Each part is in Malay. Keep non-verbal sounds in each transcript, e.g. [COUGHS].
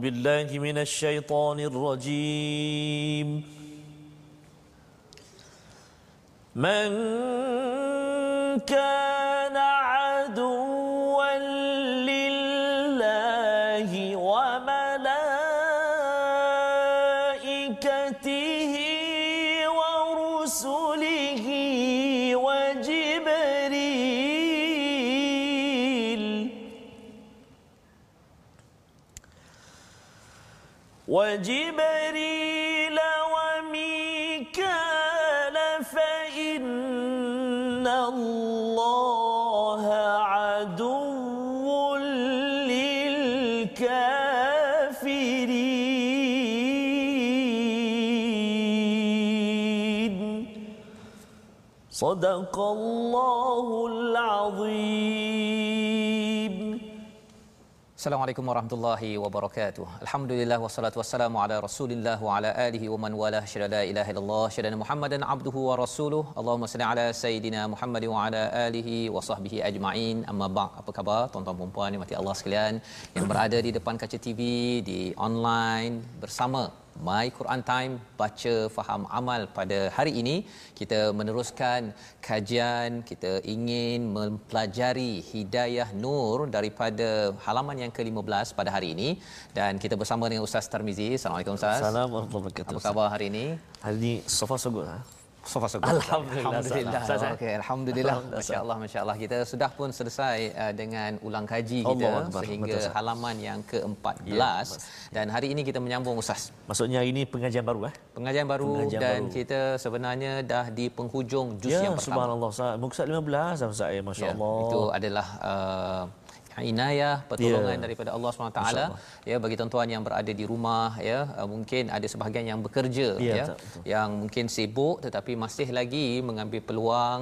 بالله من الشيطان الرجيم. من كان صدق الله العظيم Assalamualaikum warahmatullahi wabarakatuh. Alhamdulillah wassalatu wassalamu ala Rasulillah wa ala alihi wa man wala syada la ilaha illallah syada Muhammadan abduhu wa rasuluh. Allahumma salli ala sayidina Muhammad wa ala alihi wa sahbihi ajma'in. Amma ba'd. Apa khabar tuan-tuan dan puan mati Allah sekalian yang berada di depan kaca TV, di online bersama My Quran Time baca faham amal pada hari ini kita meneruskan kajian kita ingin mempelajari hidayah nur daripada halaman yang ke-15 pada hari ini dan kita bersama dengan Ustaz Tarmizi. Assalamualaikum Ustaz. Assalamualaikum warahmatullahi wabarakatuh. Apa khabar hari ini? Hari ini so far so good. Ha? So far so good. Alhamdulillah. Alhamdulillah. Eh? Okey, alhamdulillah. Alhamdulillah. Masya-Allah, masya-Allah. Kita sudah pun selesai uh, dengan ulang kaji kita Allah sehingga Betul, Ustaz. halaman yang ke-14 Ya, dan hari ini kita menyambung Ustaz Maksudnya hari ini pengajian baru eh? pengajian baru Pengajian dan baru. kita sebenarnya dah di penghujung juz ya, yang pertama. subhanallah Ustaz. Muka surat 15 dah Ustaz. Ya, Masya Ya, Allah. itu adalah uh, inayah pertolongan Ya. daripada Allah SWT ya bagi tuan-tuan yang berada di rumah ya uh, mungkin ada sebahagian yang bekerja Ya, ya betul, betul. yang mungkin sibuk tetapi masih lagi mengambil peluang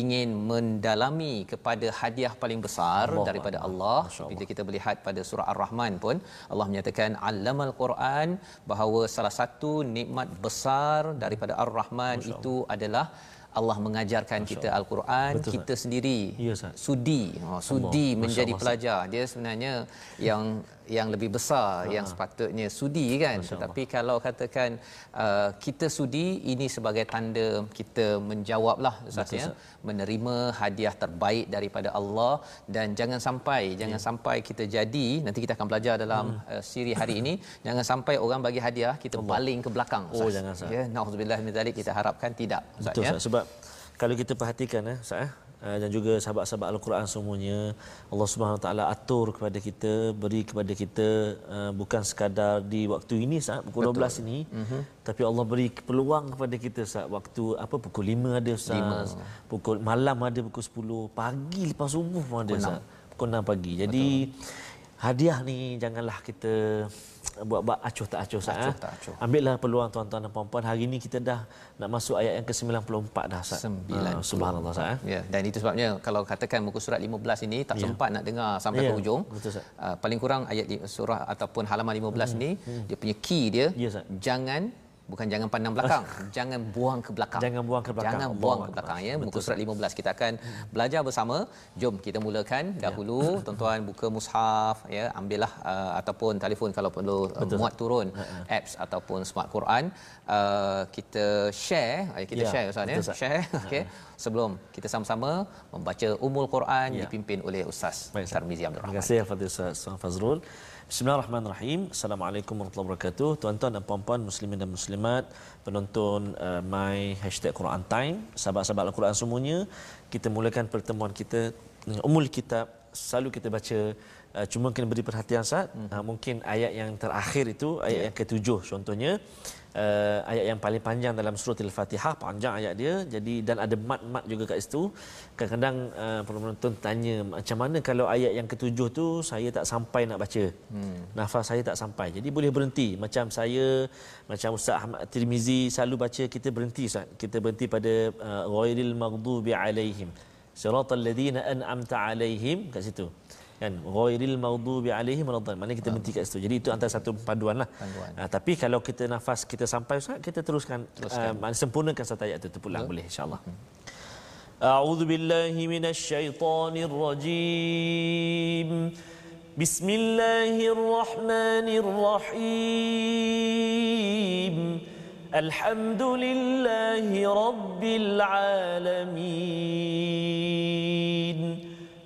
ingin mendalami kepada hadiah paling besar Allah daripada Allah. Bila kita melihat pada surah Ar-Rahman pun Allah menyatakan allamal Quran bahawa salah satu nikmat besar daripada Ar-Rahman Masya itu adalah Allah mengajarkan kita Al-Quran Betul, kita sendiri Ya, sudi. Oh, sudi Masya menjadi Allah, pelajar. Dia sebenarnya yang yang lebih besar yang sepatutnya sudi kan? Masya tetapi kalau katakan uh, kita sudi ini sebagai tanda kita menjawablah ustaz ya. Menerima hadiah terbaik daripada Allah. Dan jangan sampai jangan sampai kita jadi nanti kita akan belajar dalam uh, siri hari ini. [LAUGHS] Jangan sampai orang bagi hadiah kita baling ke belakang Oh, jangan, Ustaz. ya naudzubillah min zalik kita harapkan tidak ustaz Betul ya. Ustaz. Sebab kalau kita perhatikan eh, Ustaz eh, dan juga sahabat-sahabat Al-Quran semuanya Allah Subhanahu Wa Taala atur kepada kita beri kepada kita uh, bukan sekadar di waktu ini saat pukul Betul. 12 ini mm-hmm. tapi Allah beri peluang kepada kita saat waktu apa pukul 5 ada Ustaz Lima. pukul malam ada pukul 10 pagi lepas subuh pun ada Pukul Ustaz pukul 6 pagi. Jadi hadiah ni janganlah kita buat-buat acuh tak acuh Ustaz Acuh eh. tak acuh. ambillah peluang tuan-tuan dan puan-puan hari ini kita dah nak masuk ayat yang ke-94 dah Ustaz 90. Ah, subhanallah Ustaz eh. Ya, dan itu sebabnya kalau katakan muka surat 15 ini tak Ya. sempat nak dengar sampai Ya, ke hujung. betul, Ustaz. Uh, paling kurang ayat surah ataupun halaman 15 ini dia punya key dia Ya, Ustaz. jangan bukan jangan pandang belakang, [LAUGHS] jangan buang ke belakang. Jangan buang ke belakang. Jangan Allah buang ke Akbar. belakang ya. Muka surat 15 kita akan belajar bersama. Jom kita mulakan dahulu [COUGHS] tuan-tuan buka mushaf ya, ambillah uh, ataupun telefon kalau perlu uh, muat turun apps ataupun smart Quran. Uh, kita share, uh, kita Ya, share Ustaz ya. Share okey. Sebelum kita sama-sama membaca Ummul Quran Ya. dipimpin oleh Ustaz Baik. Tarmizi Abdul Terima Rahman. kasih Al-Fatihah Ustaz Ustaz Fazrul. Bismillahirrahmanirrahim. Assalamualaikum warahmatullahi wabarakatuh. Tuan-tuan dan puan-puan muslimin dan muslimat, penonton uh, my hashtag Quran Time, sahabat-sahabat Al-Quran semuanya, kita mulakan pertemuan kita dengan umul kitab. Selalu kita baca uh, cuma kena beri perhatian saat hmm. uh, mungkin ayat yang terakhir itu ayat Ya. yang ketujuh contohnya uh, ayat yang paling panjang dalam surah Al-Fatihah panjang ayat dia. Jadi dan ada mat-mat juga kat situ. Kadang-kadang uh, penonton tanya macam mana kalau ayat yang ketujuh tu saya tak sampai nak baca? Hmm. nafas saya tak sampai. Jadi boleh berhenti. Macam saya macam Ustaz Ahmad Tirmizi selalu baca kita berhenti Ustaz. Kita berhenti pada uh, ghairil maghdubi alaihim. Siratal ladzina an'amta alaihim kat situ kan ghairil maghdubi alaihim waladdallin maknanya kita berhenti kat situ jadi itu antara satu panduan lah Panduan. Ha, tapi kalau kita nafas kita sampai Ustaz kita teruskan, Teruskan. Uh, sempurnakan satu ayat itu pulang boleh insyaallah أعوذ بالله من الشيطان الرجيم بسم الله الرحمن الرحيم الحمد لله رب العالمين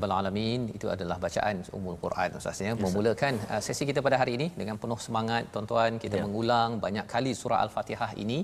Rabbal alamin. Itu adalah bacaan Ummul Quran Ustaz ya. Memulakan uh, sesi kita pada hari ini dengan penuh semangat tuan-tuan kita Ya. mengulang banyak kali surah Al-Fatihah ini.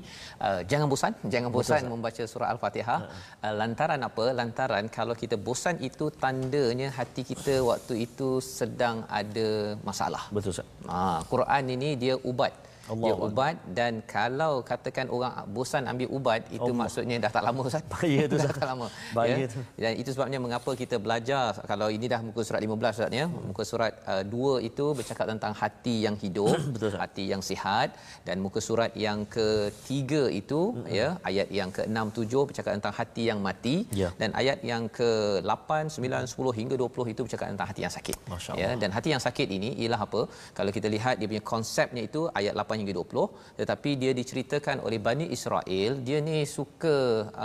Uh, jangan bosan, jangan bosan Ustaz. membaca surah Al-Fatihah. Uh, lantaran apa? Lantaran kalau kita bosan itu tandanya hati kita waktu itu sedang ada masalah. Betul Ustaz. Ha, Quran ini dia ubat. Allah dia Allah. ubat dan kalau katakan orang bosan ambil ubat itu Allah. maksudnya dah tak lama Ustaz. [LAUGHS] Bahaya tu, [LAUGHS] dah tak lama. Bahaya tu. Dan itu sebabnya mengapa kita belajar kalau ini dah muka surat 15 Ustaz ya. Muka surat uh, 2 itu bercakap tentang hati yang hidup, [COUGHS] Betul, Ustaz. hati yang sihat dan muka surat yang ketiga itu ya ayat yang ke-6 7 bercakap tentang hati yang mati Ya. dan ayat yang ke-8 9 10 hingga 20 itu bercakap tentang hati yang sakit. Ya dan hati yang sakit ini ialah apa? Kalau kita lihat dia punya konsepnya itu ayat 8 hingga 20 tetapi dia diceritakan oleh Bani Israel dia ni suka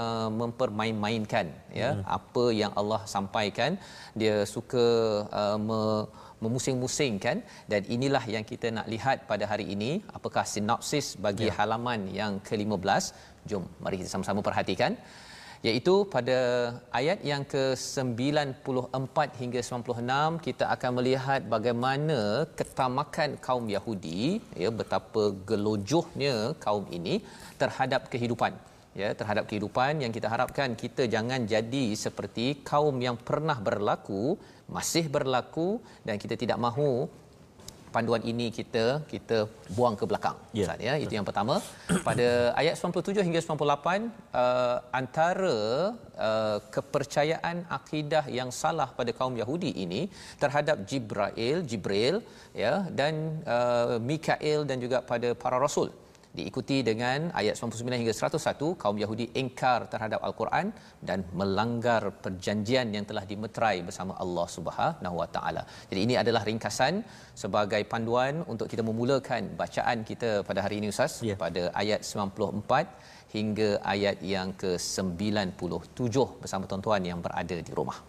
uh, mempermain-mainkan ya hmm. apa yang Allah sampaikan. Dia suka uh, me, memusing-musingkan. Dan inilah yang kita nak lihat pada hari ini. Apakah sinopsis bagi ya. halaman yang ke-15 jom mari kita sama-sama perhatikan iaitu pada ayat yang ke-94 hingga 96 kita akan melihat bagaimana ketamakan kaum Yahudi ya betapa gelojohnya kaum ini terhadap kehidupan. Ya terhadap kehidupan yang kita harapkan kita jangan jadi seperti kaum yang pernah berlaku masih berlaku dan kita tidak mahu panduan ini kita kita buang ke belakang. Ya. Ustaz ya. Itu yang pertama. Pada [CLEARS THROAT] ayat 97 hingga 98 uh, antara uh, kepercayaan akidah yang salah pada kaum Yahudi ini terhadap Jibril Jibril ya dan uh, Mikail dan juga pada para rasul diikuti dengan ayat 99 hingga 101 kaum Yahudi ingkar terhadap al-Quran dan melanggar perjanjian yang telah dimeterai bersama Allah Subhanahu wa taala. Jadi ini adalah ringkasan sebagai panduan untuk kita memulakan bacaan kita pada hari ini Ustaz Ya. pada ayat 94 hingga ayat yang ke-97 bersama tuan-tuan yang berada di rumah.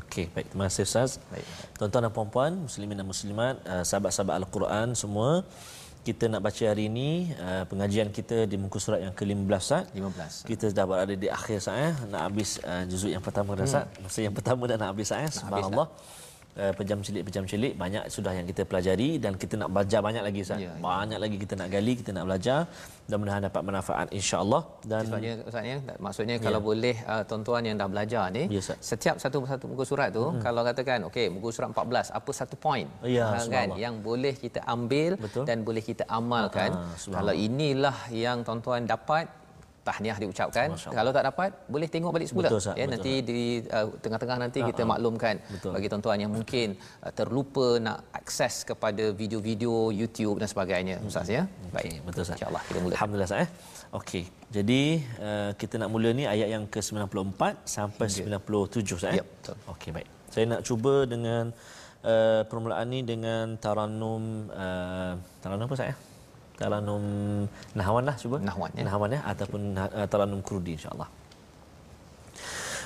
Okey, baik. Terima kasih Ustaz. Baik. Tuan-tuan dan puan-puan, muslimin dan muslimat, uh, sahabat-sahabat Al-Quran semua, kita nak baca hari ini uh, pengajian kita di muka surat yang ke-15 Ustaz. 15. Kita dah berada di akhir Ustaz eh. Nak habis uh, juzuk yang pertama dah Ustaz. Masa yang pertama dah nak habis Ustaz eh. Subhanallah. Uh, pejam cilik pejam cilik banyak sudah yang kita pelajari dan kita nak belajar banyak lagi Ustaz. Ya, ya. Banyak lagi kita nak gali, kita nak belajar dan mudah-mudahan dapat manfaat insya-Allah dan Sebabnya Ustaz ya, maksudnya kalau boleh uh, tuan-tuan yang dah belajar ni, Ya, Ustaz. setiap satu satu muka surat tu hmm. kalau katakan okey muka surat 14 apa satu poin Ya, Ah, kan yang boleh kita ambil Betul. dan boleh kita amalkan. Subhanallah. kalau inilah yang tuan-tuan dapat tahniah diucapkan. Masya. Kalau tak dapat boleh tengok balik semula. Betul, ya Betul. nanti di uh, tengah-tengah nanti kita maklumkan Betul. bagi tuan-tuan yang mungkin uh, terlupa nak akses kepada video-video YouTube dan sebagainya Ustaz ya. Okey, betul Ustaz. Insya-Allah kita mula. Alhamdulillah Ustaz eh. Okey. Jadi uh, kita nak mula ni ayat yang ke-94 sampai 97 Ustaz eh. Ya, betul. Okey, baik. Saya nak cuba dengan uh, permulaan ni dengan taranum uh, taranum apa Ustaz eh? Taranum Nahwan lah cuba. Nahwan, ya. Nahwan ya ataupun uh, taranum Kurdi insya-Allah.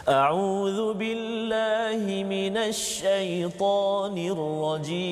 أعوذ بالله من الشيطان الرجيم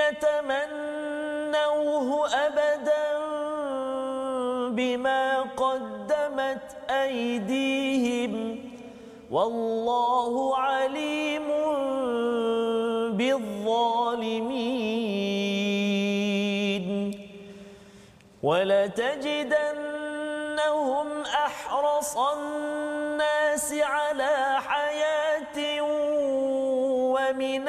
يتمنوه أبدا بما قدمت أيديهم والله عليم بالظالمين ولتجدنهم أحرص الناس على حياة ومن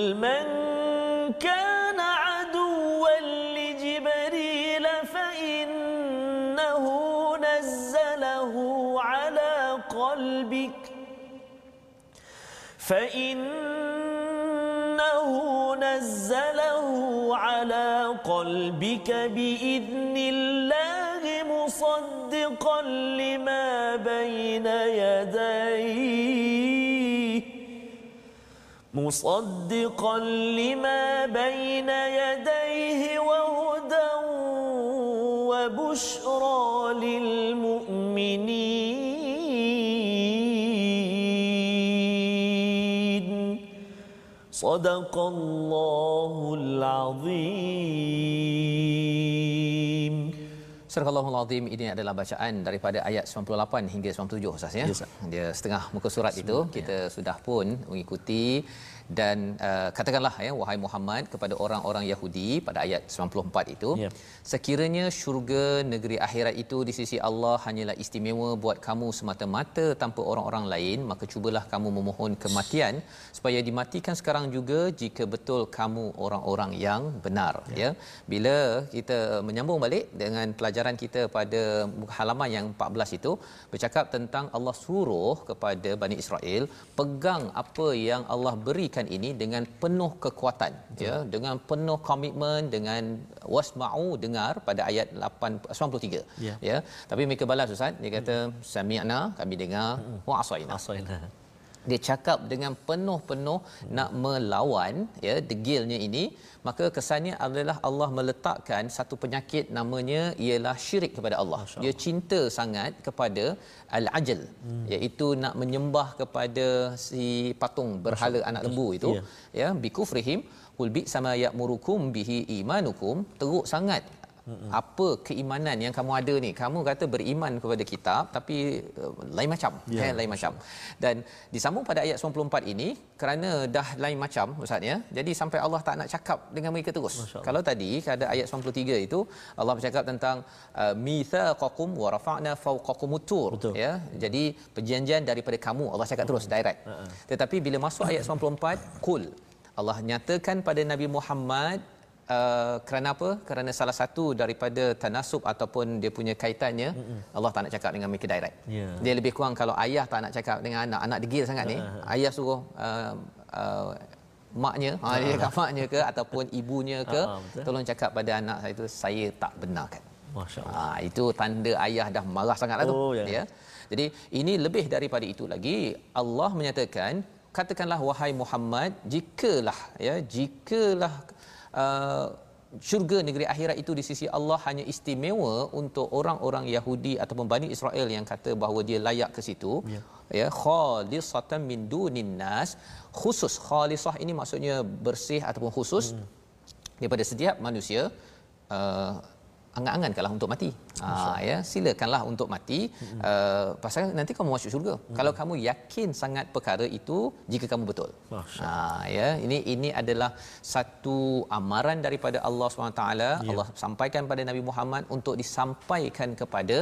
فإنه نزله على قلبك بإذن الله مصدقا لما بين يديه مصدقا لما بين يديه وهدى وبشرى للمؤمنين. صدق الله العظيم Surah Allahul Azim ini adalah bacaan daripada ayat 98 hingga 97 Ustaz ya. Yes, Dia setengah muka surat itu kita sudah pun mengikuti dan uh, katakanlah ya wahai Muhammad kepada orang-orang Yahudi pada ayat 94 itu Ya. sekiranya syurga negeri akhirat itu di sisi Allah hanyalah istimewa buat kamu semata-mata tanpa orang-orang lain maka cubalah kamu memohon kematian supaya dimatikan sekarang juga jika betul kamu orang-orang yang benar ya, bila kita menyambung balik dengan pelajaran kita pada halaman yang 14 itu bercakap tentang Allah suruh kepada Bani Israel pegang apa yang Allah berikan ini dengan penuh kekuatan ya dengan penuh komitmen dengan wasma'u dengar pada ayat 8 93 Ya. ya. Tapi mereka balas ustaz. Dia kata sami'na kami dengar. Wa asaina Asaina. Dia cakap dengan penuh-penuh nak melawan ya degilnya ini maka kesannya adalah Allah meletakkan satu penyakit namanya ialah syirik kepada Allah. Dia cinta sangat kepada al-ajal hmm. iaitu nak menyembah kepada si patung berhala anak lembu itu Ya. ya bikufrihim qul bi sama ya'murukum bihi imanukum. Teruk sangat apa keimanan yang kamu ada ni? Kamu kata beriman kepada kitab tapi uh, lain macam Ya. yeah. lain macam. Dan disambung pada ayat 94 ini kerana dah lain macam ustaz ya. Jadi sampai Allah tak nak cakap dengan mereka terus. Kalau tadi pada ayat 93 itu Allah bercakap tentang uh, mitsaqakum wa rafa'na fawqakumut tur Betul. ya. Jadi perjanjian daripada kamu Allah cakap terus direct. Tetapi bila masuk ayat 94 kul Allah nyatakan pada Nabi Muhammad Uh, kerana apa? Kerana salah satu daripada tanasub ataupun dia punya kaitannya Mm-mm. Allah tak nak cakap dengan mereka direct. Ya. Dia lebih kurang kalau ayah tak nak cakap dengan anak, anak degil sangat ni, ayah suruh uh, uh, maknya, ha, dia cakap maknya ke ataupun ibunya ke, betul. tolong cakap pada anak saya itu saya tak benarkan. Masya Allah. Ha, itu tanda ayah dah marah sangatlah tu. Oh, ya. ya. Jadi ini lebih daripada itu lagi Allah menyatakan katakanlah wahai Muhammad jikalah ya jikalah uh, syurga negeri akhirat itu di sisi Allah hanya istimewa untuk orang-orang Yahudi ataupun Bani Israel yang kata bahawa dia layak ke situ Ya. ya khalisatan min dunin nas khusus khalisah ini maksudnya bersih ataupun khusus hmm. daripada setiap manusia uh, angan-angankanlah untuk mati. Ha ya, silakanlah untuk mati. Uh, pasal nanti kamu masuk syurga. Kalau kamu yakin sangat perkara itu jika kamu betul. Masya Ha ya, ini ini adalah satu amaran daripada Allah SWT Allah sampaikan pada Nabi Muhammad untuk disampaikan kepada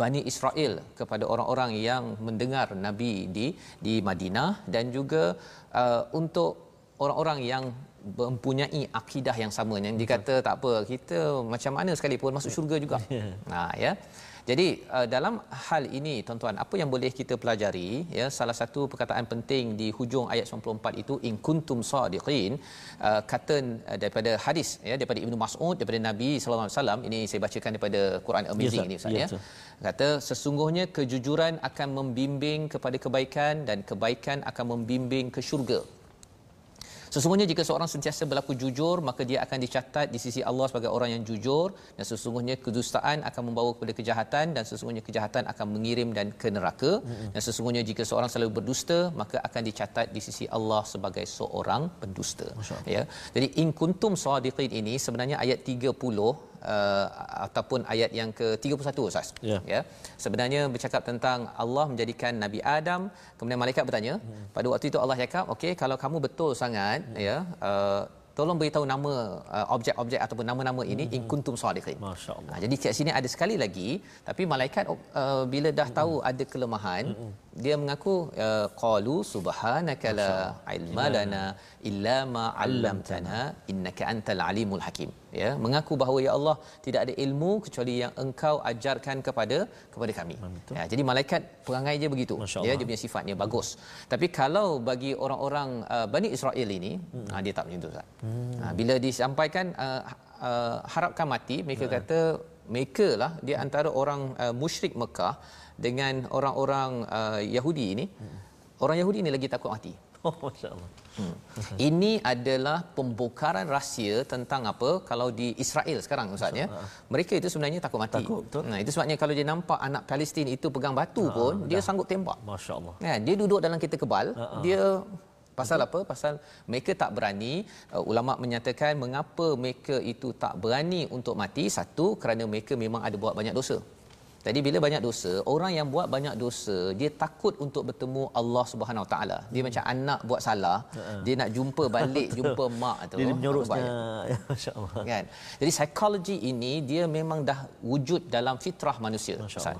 Bani Israel kepada orang-orang yang mendengar Nabi di di Madinah dan juga uh, untuk orang-orang yang mempunyai akidah yang sama yang dikata tak apa kita macam mana sekalipun masuk syurga juga. Nah ya. Jadi uh, dalam hal ini tuan-tuan apa yang boleh kita pelajari ya salah satu perkataan penting di hujung ayat 94 itu in kuntum sadiqin uh, kata uh, daripada hadis ya daripada Ibnu Mas'ud daripada Nabi sallallahu alaihi wasallam ini saya bacakan daripada Quran Amazing yes, ini Ustaz yes, ya. Kata sesungguhnya kejujuran akan membimbing kepada kebaikan dan kebaikan akan membimbing ke syurga. Sesungguhnya jika seorang sentiasa berlaku jujur maka dia akan dicatat di sisi Allah sebagai orang yang jujur dan sesungguhnya kedustaan akan membawa kepada kejahatan dan sesungguhnya kejahatan akan mengirim dan ke neraka. Dan sesungguhnya jika seorang selalu berdusta maka akan dicatat di sisi Allah sebagai seorang pendusta. Ya. Jadi in kuntum sadiqin ini sebenarnya ayat 30 uh, ataupun ayat yang ke-31 Ustaz. Yeah. Ya. Sebenarnya bercakap tentang Allah menjadikan Nabi Adam, kemudian malaikat bertanya, hmm. pada waktu itu Allah cakap, okey kalau kamu betul sangat hmm. ya, uh, tolong beritahu nama uh, objek-objek ataupun nama-nama ini hmm. in kuntum sadiqin. Masya-Allah. Ha, jadi kat sini ada sekali lagi tapi malaikat uh, bila dah tahu hmm. ada kelemahan hmm. dia mengaku uh, qalu subhanaka la ilma lana illa ma 'allamtana innaka antal alimul hakim ya mengaku bahawa ya Allah tidak ada ilmu kecuali yang engkau ajarkan kepada kepada kami ya jadi malaikat perangai dia begitu ya dia punya sifatnya bagus tapi kalau bagi orang-orang uh, Bani Israel ini hmm. ha, dia tak macam tu Ustaz hmm. ha, bila disampaikan uh, uh, harapkan mati mereka hmm. kata mereka lah dia antara orang uh, musyrik Mekah dengan orang-orang uh, Yahudi ini hmm. orang Yahudi ini lagi takut mati [LAUGHS] Oh, Hmm. Ini adalah pembongkaran rahsia tentang apa kalau di Israel sekarang Ustaz ya. Mereka itu sebenarnya takut mati. Takut, Nah, itu sebabnya kalau dia nampak anak Palestin itu pegang batu ha, pun dah. dia sanggup tembak. Masya-Allah. Kan? Dia duduk dalam kereta kebal, Ha-ha. dia pasal Betul. apa? Pasal mereka tak berani. Uh, ulama menyatakan mengapa mereka itu tak berani untuk mati? Satu kerana mereka memang ada buat banyak dosa. Jadi bila banyak dosa, orang yang buat banyak dosa, dia takut untuk bertemu Allah Subhanahu Wa Taala. Dia hmm. macam anak buat salah, uh-huh. dia nak jumpa [LAUGHS] balik jumpa mak tu. Dia menyorosnya. [LAUGHS] Ya, masya-Allah. Kan? Jadi psikologi ini dia memang dah wujud dalam fitrah manusia.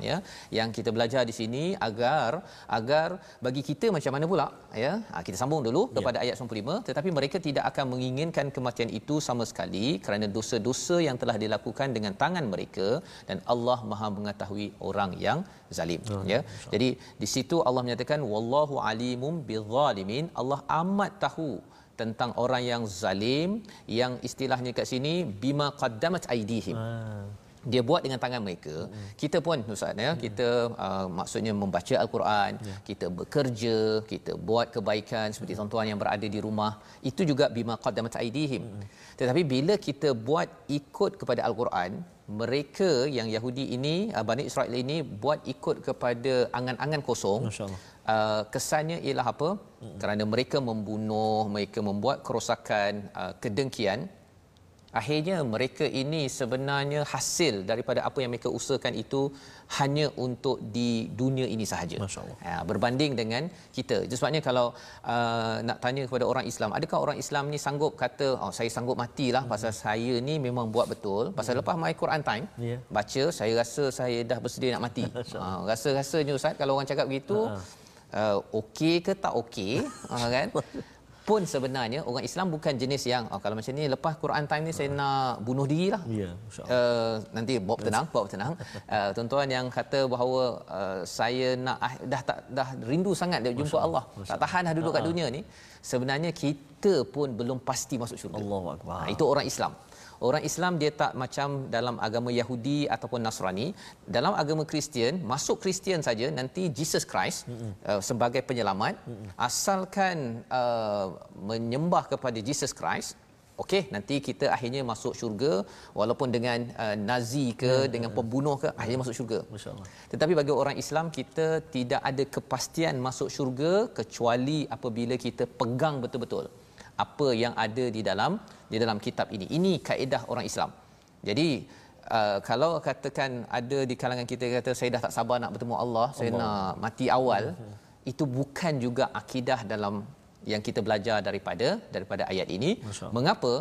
Ya. Yang kita belajar di sini agar agar bagi kita macam mana pula, ya. Ha, kita sambung dulu ya. kepada ayat 95, tetapi mereka tidak akan menginginkan kematian itu sama sekali kerana dosa-dosa yang telah dilakukan dengan tangan mereka dan Allah Maha mengetahui mengetahui orang yang zalim oh, ya jadi di situ Allah menyatakan wallahu alimum bizzalimin Allah amat tahu tentang orang yang zalim yang istilahnya kat sini bima qaddamat aidihim ah dia buat dengan tangan mereka hmm. kita pun ustaz ya hmm. kita uh, maksudnya membaca al-Quran yeah. kita bekerja kita buat kebaikan seperti hmm. tuan-tuan yang berada di rumah itu juga bima qaddamat aidihim hmm. tetapi bila kita buat ikut kepada al-Quran mereka yang Yahudi ini uh, Bani Israel ini buat ikut kepada angan-angan kosong. Masyaallah. Uh, kesannya ialah apa? Hmm. kerana mereka membunuh mereka membuat kerosakan uh, kedengkian akhirnya mereka ini sebenarnya hasil daripada apa yang mereka usahakan itu hanya untuk di dunia ini sahaja. Ya, berbanding dengan kita. Itu sebabnya kalau uh, nak tanya kepada orang Islam, adakah orang Islam ni sanggup kata, oh saya sanggup matilah hmm. pasal saya ni memang buat betul. Pasal hmm. lepas my Quran time, yeah. baca, saya rasa saya dah bersedia nak mati. [LAUGHS] uh, rasa-rasanya Ustaz, kalau orang cakap begitu, uh, okey ke tak okey, uh, [LAUGHS] kan? Pun sebenarnya orang Islam bukan jenis yang oh, kalau macam ni lepas Quran time ni saya nak bunuh diri lah. Ya, uh, nanti bawa tenang, bawa tenang. Uh, [LAUGHS] tuan-tuan yang kata bahawa uh, saya nak uh, dah tak dah rindu sangat dia jumpa Allah. Masya tak tahan dah duduk kat dunia ni. Sebenarnya kita pun belum pasti masuk syurga. Allahuakbar. Ha, itu orang Islam. Orang Islam dia tak macam dalam agama Yahudi ataupun Nasrani. Dalam agama Kristian, masuk Kristian saja nanti Jesus Christ uh, sebagai penyelamat. Mm-mm. Asalkan uh, menyembah kepada Jesus Christ, okey nanti kita akhirnya masuk syurga walaupun dengan uh, nazi ke ya, dengan ya. pembunuh ke akhirnya masuk syurga masyaallah tetapi bagi orang Islam kita tidak ada kepastian masuk syurga kecuali apabila kita pegang betul-betul apa yang ada di dalam di dalam kitab ini. Ini kaedah orang Islam. Jadi uh, kalau katakan ada di kalangan kita kata saya dah tak sabar nak bertemu Allah, Allah. saya nak mati awal, uh-huh. itu bukan juga akidah dalam yang kita belajar daripada daripada ayat ini. Mengapa?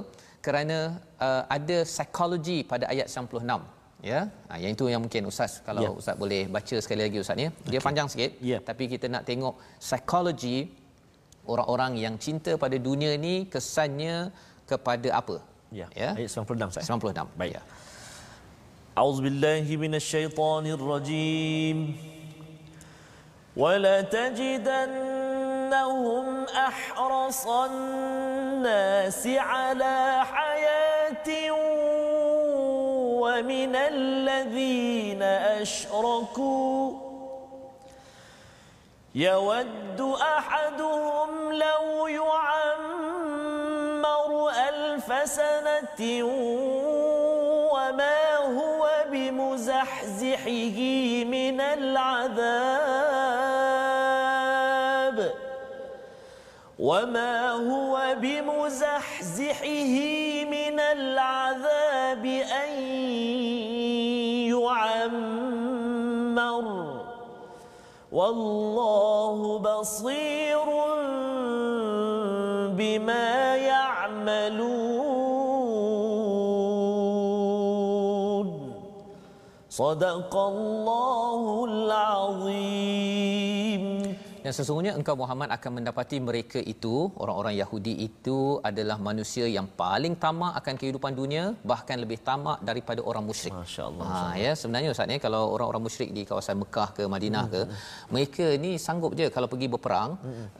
Kerana uh, ada psikologi pada ayat 96 ya ha, yang itu yang mungkin ustaz kalau yeah. ustaz boleh baca sekali lagi ustaz ya dia okay. panjang sikit yeah. tapi kita nak tengok psikologi orang-orang yang cinta pada dunia ni kesannya kepada apa? Ya. ya? Ayat 96 saya. 96. Baik. Ya. Auzubillahi minasyaitonirrajim. Wa la tajidannahum ahrasan nasi ala hayatin wa minal ladzina ashraku. Yawaddu ahaduhum يعمر ألف سنة وما هو بمزحزحه من العذاب وما هو بمزحزحه من العذاب أن يعمر. والله بصير بما يعملون. صدق الله العظيم. Dan sesungguhnya engkau Muhammad akan mendapati mereka itu, orang-orang Yahudi itu adalah manusia yang paling tamak akan kehidupan dunia, bahkan lebih tamak daripada orang musyrik. Masya Allah. Ha, ya, sebenarnya Ustaz ni kalau orang-orang musyrik di kawasan Mekah ke Madinah ke, mereka ni sanggup je kalau pergi berperang,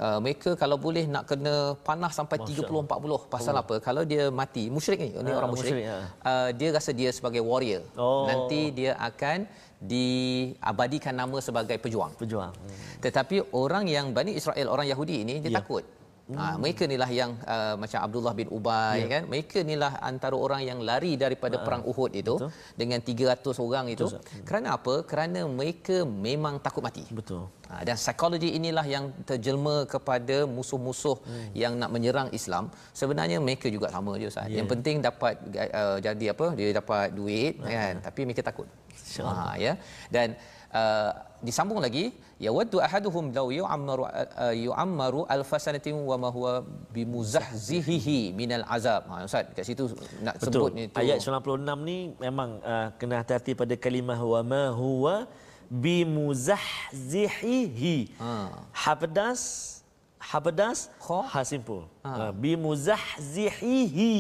uh, mereka kalau boleh nak kena panah sampai 30 40 pasal apa? Kalau dia mati, musyrik ni, ni Ah, orang musyrik. musyrik, ah. Uh, dia rasa dia sebagai warrior. Oh. Nanti dia akan diabadikan nama sebagai pejuang. Pejuang. Tetapi orang yang Bani Israel orang Yahudi ini dia Ya. takut. Ha, mereka inilah yang uh, macam Abdullah bin Ubay Ya. kan. Mereka inilah antara orang yang lari daripada perang Uhud itu Betul. dengan 300 orang itu. Betul, Ustaz. Kerana apa? Kerana mereka memang takut mati. Betul. Ha, dan psikologi inilah yang terjelma kepada musuh-musuh hmm. yang nak menyerang Islam. Sebenarnya mereka juga sama je Ustaz. Ya. Yang penting dapat uh, jadi apa? Dia dapat duit kan. Tapi mereka takut. Ha ya. Dan uh, disambung lagi ya waddu ahaduhum law yu'ammaru uh, yu'ammaru alfasanatin wa ma huwa bimuzahzihihi minal azab. Ha Ustaz kat situ nak sebut Betul. itu Ayat 96 ni memang uh, kena hati-hati pada kalimah wa ma huwa bimuzahzihihi. Ha. Ha pedas ha pedas Kha? ha simpul. Ha. Bimuzahzihihi.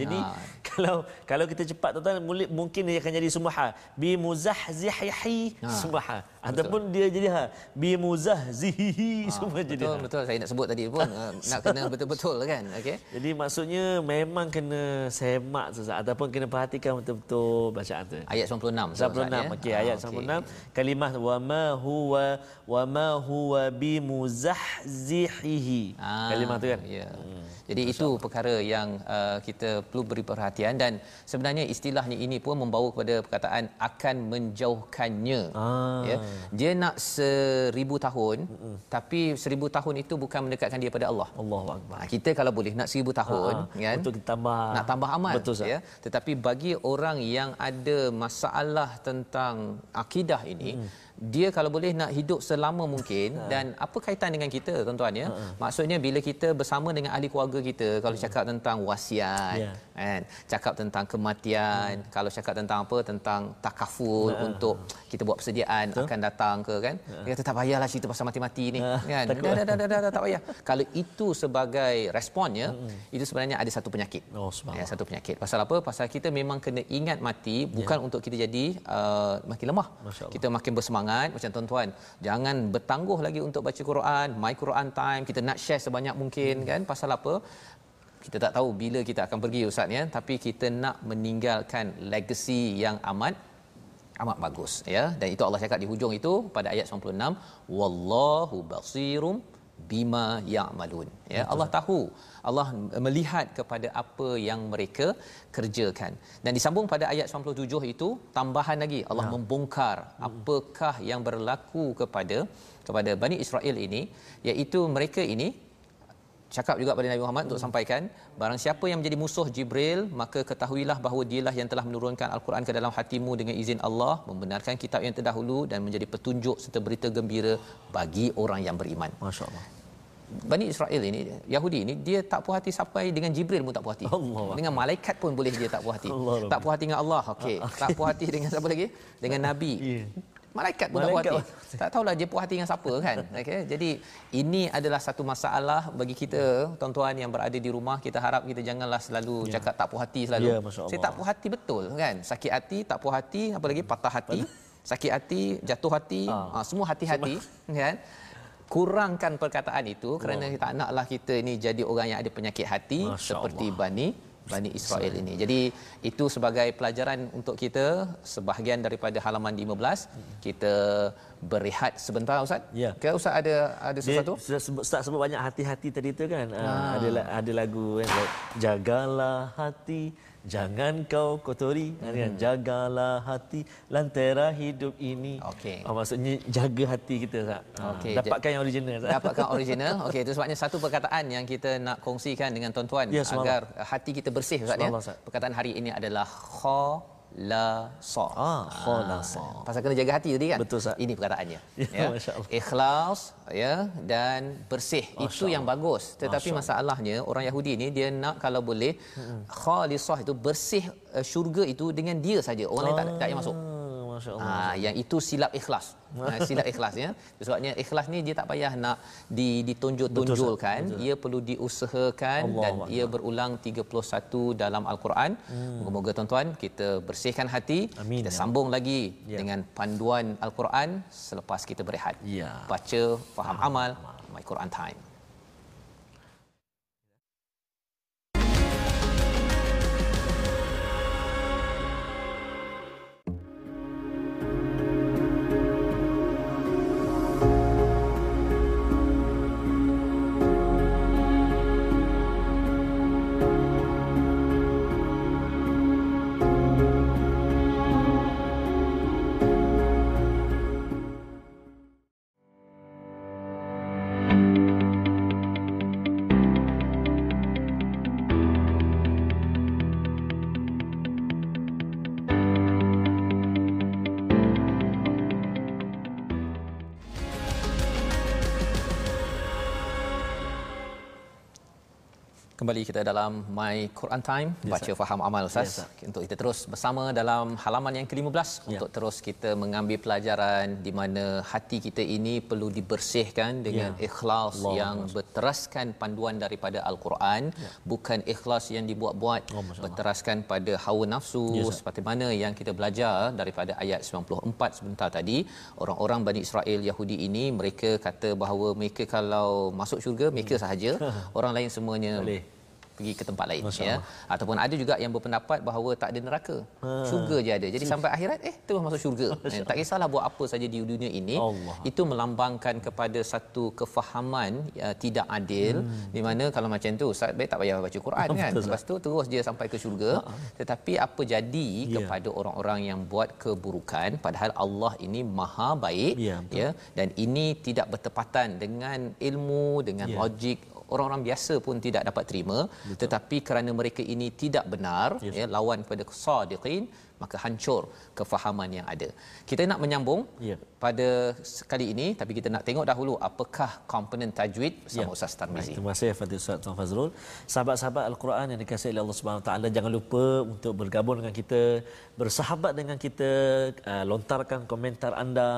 Jadi Ha. Kalau kalau kita cepat tuan-tuan mungkin dia akan jadi semua ha. Bimuzahzihihi Ha. semua ha. Ataupun dia jadi ha. Bimuzahzihihi Ha, semua jadi betul ha. betul saya nak sebut tadi pun uh, nak kena [LAUGHS] betul-betul kan okey Jadi maksudnya memang kena semak Ustaz ataupun kena perhatikan betul-betul bacaan tu. ayat 96 Ustaz, 96 ya? okey Ah, ayat okey. 96 kalimah wa ma huwa wa ma huwa bimuzahzihihi. Ah, Kalimah tu kan. Ya. Jadi itu perkara yang uh, kita perlu beri perhatian dan sebenarnya istilah ni ini pun membawa kepada perkataan akan menjauhkannya. Ah. Ya. Dia nak seribu tahun Mm-mm. tapi seribu tahun itu bukan mendekatkan dia pada Allah. Allahu akbar. Ha, kita kalau boleh nak seribu tahun Ah, kan Untuk tambah nak tambah amal Betul Ustaz. ya tetapi bagi orang yang ada masalah tentang akidah ini hmm. Dia kalau boleh nak hidup selama mungkin dan apa kaitan dengan kita tuan-tuan ya? Maksudnya bila kita bersama dengan ahli keluarga kita kalau cakap tentang wasiat Ya. kan? Cakap tentang kematian kalau cakap tentang apa tentang takaful untuk kita buat persediaan akan datang ke kan? Dia kata tak payahlah cerita pasal mati-mati ni Ah, kan? Takut. dah, dah, dah, dah, dah, dah, tak payah. [LAUGHS] Kalau itu sebagai responnya itu sebenarnya ada satu penyakit. Oh, ya, satu penyakit. Pasal apa? Pasal kita memang kena ingat mati bukan untuk kita jadi uh, makin lemah. Kita makin bersemangat macam tuan-tuan. Jangan bertangguh lagi untuk baca Quran, my Quran time. Kita nak share sebanyak mungkin kan. Pasal apa? Kita tak tahu bila kita akan pergi ustaz ya, tapi kita nak meninggalkan legacy yang amat amat bagus ya. Dan itu Allah cakap di hujung itu pada ayat 96, wallahu basirum bima ya'malun. Ya Allah tahu. Allah melihat kepada apa yang mereka kerjakan. Dan disambung pada ayat 97 itu tambahan lagi. Allah Ya. membongkar apakah yang berlaku kepada kepada Bani Israel ini iaitu mereka ini cakap juga pada Nabi Muhammad untuk sampaikan barang siapa yang menjadi musuh Jibril maka ketahuilah bahawa dialah yang telah menurunkan al-Quran ke dalam hatimu dengan izin Allah membenarkan kitab yang terdahulu dan menjadi petunjuk serta berita gembira bagi orang yang beriman Masya-Allah. Bani Israel ini Yahudi ini dia tak puas hati sampai dengan Jibril pun tak puas hati. Allah. Dengan malaikat pun boleh dia tak puas hati. Allah. tak puas hati dengan Allah. Okey. [LAUGHS] tak puas hati dengan siapa lagi? Dengan nabi. Ya. Malaikat pun malaikat. tak puas hati. Tak tahulah dia puas hati dengan siapa kan. Okey. Jadi ini adalah satu masalah bagi kita tuan-tuan yang berada di rumah. Kita harap kita janganlah selalu ya. cakap tak puas hati selalu. Ya, Saya tak puas hati betul kan. Sakit hati, tak puas hati, apa lagi patah hati, sakit hati, jatuh hati, ha. Ha, semua hati-hati kan. Kurangkan perkataan itu kerana kita tak naklah kita ini jadi orang yang ada penyakit hati Masya seperti Allah. Bani Bani Israel ini. Jadi itu sebagai pelajaran untuk kita sebahagian daripada halaman 15 kita berehat sebentar Ustaz. Ya. Okay, Ustaz ada ada sesuatu? Dia, Ustaz sebut banyak hati-hati tadi tu kan. Ha. ada ada lagu kan jagalah hati Jangan kau kotori kan? hmm. Jagalah hati Lantera hidup ini okay. oh, Maksudnya jaga hati kita tak? Okay. Dapatkan yang original tak? Dapatkan [LAUGHS] original Okey, Itu sebabnya satu perkataan Yang kita nak kongsikan dengan tuan-tuan ya, Agar hati kita bersih Ustaz, ya. Perkataan hari ini adalah Kha la sa. Ah, khala sa. Ah, pasal kena jaga hati tadi kan? Betul Ustaz. Ini perkataannya. [LAUGHS] Ya, ya. Ikhlas ya dan bersih. Itu yang bagus. Tetapi masalahnya orang Yahudi ni dia nak kalau boleh hmm. khalisah itu bersih uh, syurga itu dengan dia saja. Orang lain tak tak payah masuk. Ah. Ha, yang itu silap ikhlas. Ha, [LAUGHS] silap ikhlas ya. Sebabnya ikhlas ni dia tak payah nak di ditunjuk-tunjulkan, ia perlu diusahakan Allah dan Allah. ia berulang 31 dalam al-Quran. Hmm. Moga-moga tuan-tuan kita bersihkan hati, Amin. kita ya. sambung lagi ya. dengan panduan al-Quran selepas kita berehat. Ya. Baca, faham amal, my Quran time. Kembali kita dalam My Quran Time baca yes, faham amal Ustaz yes, untuk kita terus bersama dalam halaman yang ke-15 yeah. untuk terus kita mengambil pelajaran di mana hati kita ini perlu dibersihkan dengan yeah. ikhlas Allah yang Allah. berteraskan panduan daripada Al-Quran yeah. bukan ikhlas yang dibuat-buat oh, berteraskan pada hawa nafsu yes, seperti mana yang kita belajar daripada ayat 94 sebentar tadi orang-orang Bani Israel Yahudi ini mereka kata bahawa mereka kalau masuk syurga mereka hmm. sahaja [LAUGHS] orang lain semuanya Boleh pergi ke tempat lain Masya ya Allah. ataupun ada juga yang berpendapat bahawa tak ada neraka ha. syurga je ada jadi sampai akhirat eh terus masuk syurga eh, tak kisahlah buat apa saja di dunia ini Allah. itu melambangkan kepada satu kefahaman ya, tidak adil hmm. di mana kalau macam tu ustaz baik tak payah baca Quran kan lepas tu terus dia sampai ke syurga ha. tetapi apa jadi yeah. kepada orang-orang yang buat keburukan padahal Allah ini maha baik yeah, ya dan ini tidak bertepatan dengan ilmu dengan yeah. logik orang-orang biasa pun tidak dapat terima Betul. tetapi kerana mereka ini tidak benar yes. ya lawan kepada sadiqin maka hancur kefahaman yang ada. Kita nak menyambung ya. pada kali ini tapi kita nak tengok dahulu apakah komponen tajwid bersama ya. Ustaz Tarmizi. Terima kasih Fadil Ustaz Tuan Fazrul. Sahabat-sahabat Al-Quran yang dikasihi oleh Allah Subhanahu taala jangan lupa untuk bergabung dengan kita, bersahabat dengan kita, uh, lontarkan komentar anda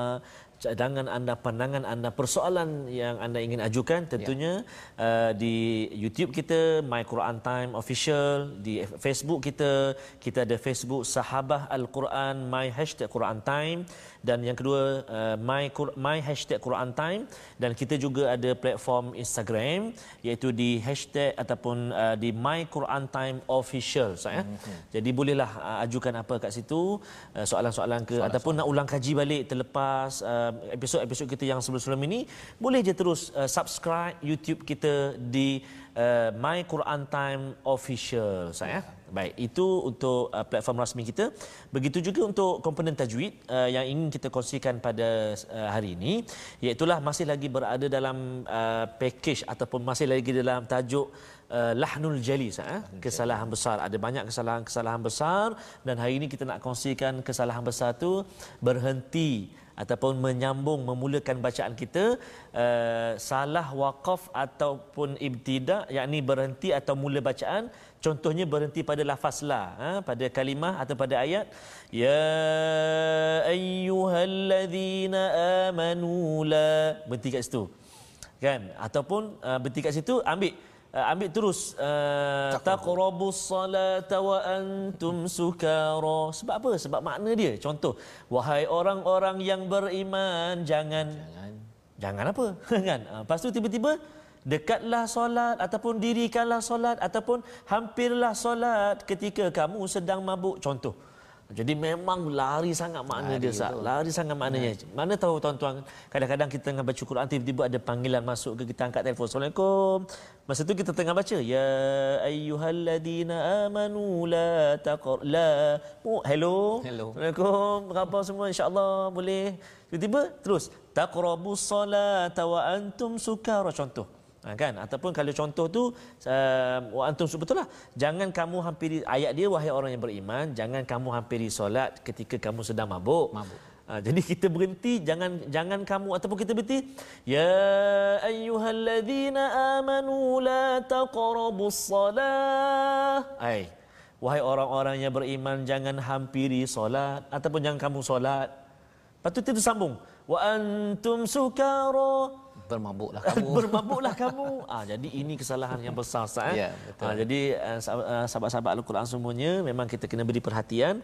cadangan anda, pandangan anda, persoalan yang anda ingin ajukan tentunya ya. uh, di YouTube kita My Quran Time Official, di Facebook kita, kita ada Facebook Sahabah Al-Quran My Hashtag Quran Time dan yang kedua uh, my my hashtag Quran Time dan kita juga ada platform Instagram iaitu di hashtag ataupun uh, di my Quran Time official saya mm-hmm. jadi bolehlah uh, ajukan apa kat situ uh, soalan-soalan ke soalan, ataupun soalan. nak ulang kaji balik terlepas uh, episod-episod kita yang sebelum-sebelum ini boleh je terus uh, subscribe YouTube kita di uh, My Quran Time official saya. Baik, itu untuk uh, platform rasmi kita. Begitu juga untuk komponen tajwid uh, yang ingin kita kongsikan pada uh, hari ini, iaitu masih lagi berada dalam uh, package ataupun masih lagi dalam tajuk uh, lahnul jali eh? kesalahan besar ada banyak kesalahan-kesalahan besar dan hari ini kita nak kongsikan kesalahan besar tu berhenti ataupun menyambung memulakan bacaan kita uh, salah waqaf ataupun ibtida yakni berhenti atau mula bacaan contohnya berhenti pada lafaz la ha, pada kalimah atau pada ayat ya ayyuhallazina amanu la berhenti kat situ kan? Ataupun uh, berhenti kat situ ambil uh, ambil terus uh, taqrabus salata wa antum sukara. Sebab apa? Sebab makna dia. Contoh wahai orang-orang yang beriman jangan jangan, jangan apa? [LAUGHS] Kan? Uh, lepas tu tiba-tiba dekatlah solat ataupun dirikanlah solat ataupun hampirlah solat ketika kamu sedang mabuk. Contoh jadi memang lari sangat makna lari dia Sah. Lari sangat maknanya. Ya. Mana tahu tuan-tuan kadang-kadang kita tengah baca Quran tiba-tiba ada panggilan masuk ke kita angkat telefon. Assalamualaikum. Masa tu kita tengah baca ya ayyuhalladzina amanu la taqra la oh, hello. hello. Assalamualaikum. Apa semua insya-Allah boleh. Tiba-tiba terus taqrabus salata wa antum sukara contoh. Ha, kan? Ataupun kalau contoh tu uh, wa antum betul lah. Jangan kamu hampiri ayat dia wahai orang yang beriman jangan kamu hampiri solat ketika kamu sedang mabuk. Mabuk. Ha, jadi kita berhenti jangan jangan kamu ataupun kita berhenti ya ayyuhalladzina amanu la taqrabus salah ai wahai orang-orang yang beriman jangan hampiri solat ataupun jangan kamu solat. Patut kita sambung wa antum sukara bermabuklah [LAUGHS] kamu. bermabuklah kamu. Ah jadi ini kesalahan yang besar Ustaz eh. Ya, betul. Ah, jadi uh, sahabat-sahabat Al-Quran semuanya memang kita kena beri perhatian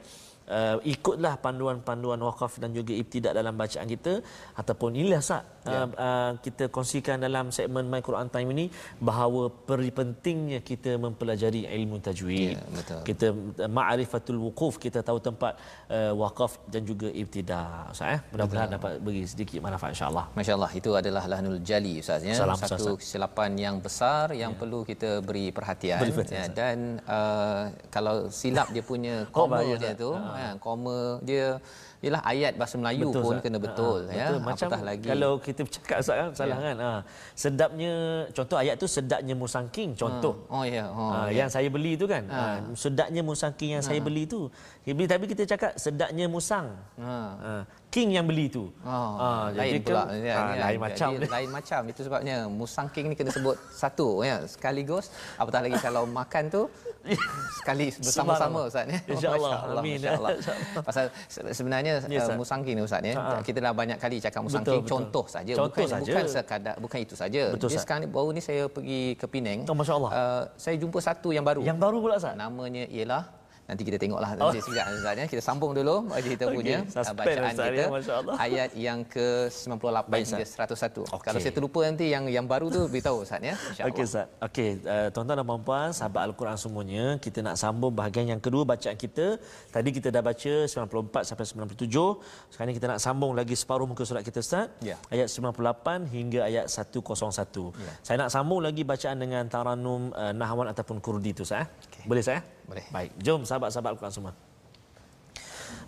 uh, ikutlah panduan-panduan wakaf dan juga ibtidak dalam bacaan kita. Ataupun inilah sah ya. uh, uh, kita kongsikan dalam segmen My Quran Time ini bahawa peri pentingnya kita mempelajari ilmu tajwid. Ya, betul. kita uh, ma'rifatul wuquf kita tahu tempat uh, wakaf dan juga ibtidak ustaz eh mudah-mudahan dapat beri sedikit manfaat insyaallah. Masyaallah itu adalah lahnul jali ustaz ya. Salam, satu ustaz. kesilapan yang besar yang ya. perlu kita beri perhatian, beri perhatian ya, dan uh, kalau silap dia punya koma [LAUGHS] oh, dia tu ha kan koma dia ialah ayat bahasa Melayu betul, pun Zat. kena betul ha, ya betul. macam Apatah lagi kalau kita bercakap kan salah ya. kan ha sedapnya contoh ayat tu sedapnya musangking contoh ha. oh ya oh, ha, ya. yang saya beli tu kan ha. ha. sedapnya musangking yang ha. saya beli tu tapi kita cakap sedapnya musang ha. ha king yang beli tu. Oh, ha, lain jadi pula. Kan, ya, ha, lain macam. Jadi, [LAUGHS] lain macam. Itu sebabnya musang king ni kena sebut satu ya, sekaligus. Apatah lagi kalau makan tu [LAUGHS] sekali bersama-sama Ustaz ya. Insya-Allah. Amin. Insya-Allah. [LAUGHS] Pasal sebenarnya yes, uh, musang king ni Ustaz ya. Ha. Kita dah banyak kali cakap musang betul, contoh saja bukan saja. bukan sekadar bukan itu saja. Jadi sekarang ni baru ni saya pergi ke Penang. Oh, masya-Allah. Uh, saya jumpa satu yang baru. Yang baru pula Ustaz. Namanya ialah Nanti kita tengoklah nanti oh. sekejap Ustaz ya. Kita sambung dulu bagi kita okay. punya uh, bacaan Ustaz, kita ya, ayat yang ke-98 hingga 101. Okay. Kalau saya terlupa nanti yang yang baru tu beritahu Ustaz ya. Okey Ustaz. Okey, uh, tuan-tuan dan puan-puan, sahabat Al-Quran semuanya, kita nak sambung bahagian yang kedua bacaan kita. Tadi kita dah baca 94 sampai 97. Sekarang kita nak sambung lagi separuh muka surat kita Ustaz. Ya. Ayat 98 hingga ayat 101. Ya. Saya nak sambung lagi bacaan dengan taranum uh, nahwan ataupun kurdi tu Ustaz. Okay. Boleh saya? Boleh. Baik, jom sahabat-sahabat Al-Quran semua.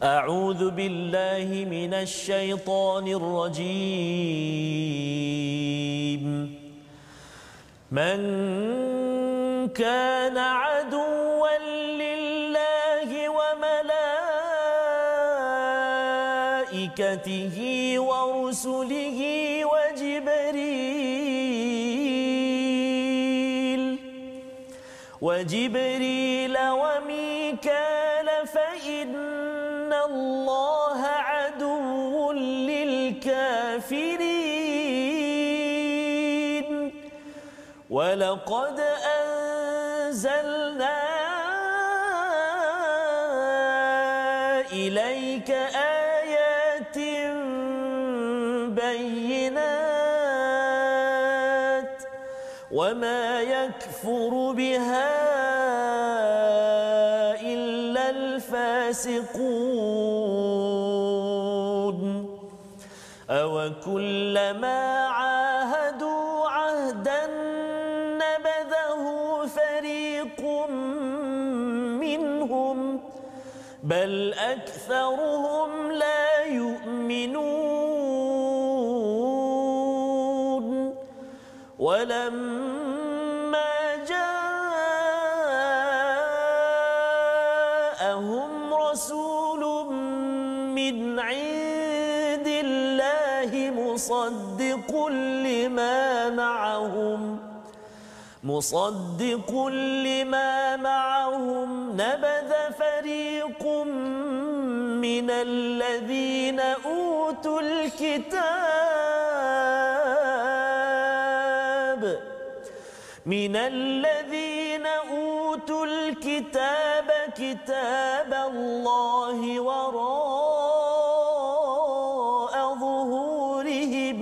أعوذ بالله من الشيطان الرجيم من كان عدوا لله وملائكته ورسله وجبريل ولقد أنزلنا إليك آيات بينات وما يكفر بها بل أكثرهم لا يؤمنون ولما جاءهم رسول من عند الله مصدق لما معهم مصدق لما معهم نبذ من الذين أوتوا الكتاب من الذين أوتوا الكتاب كتاب الله وراء ظهورهم.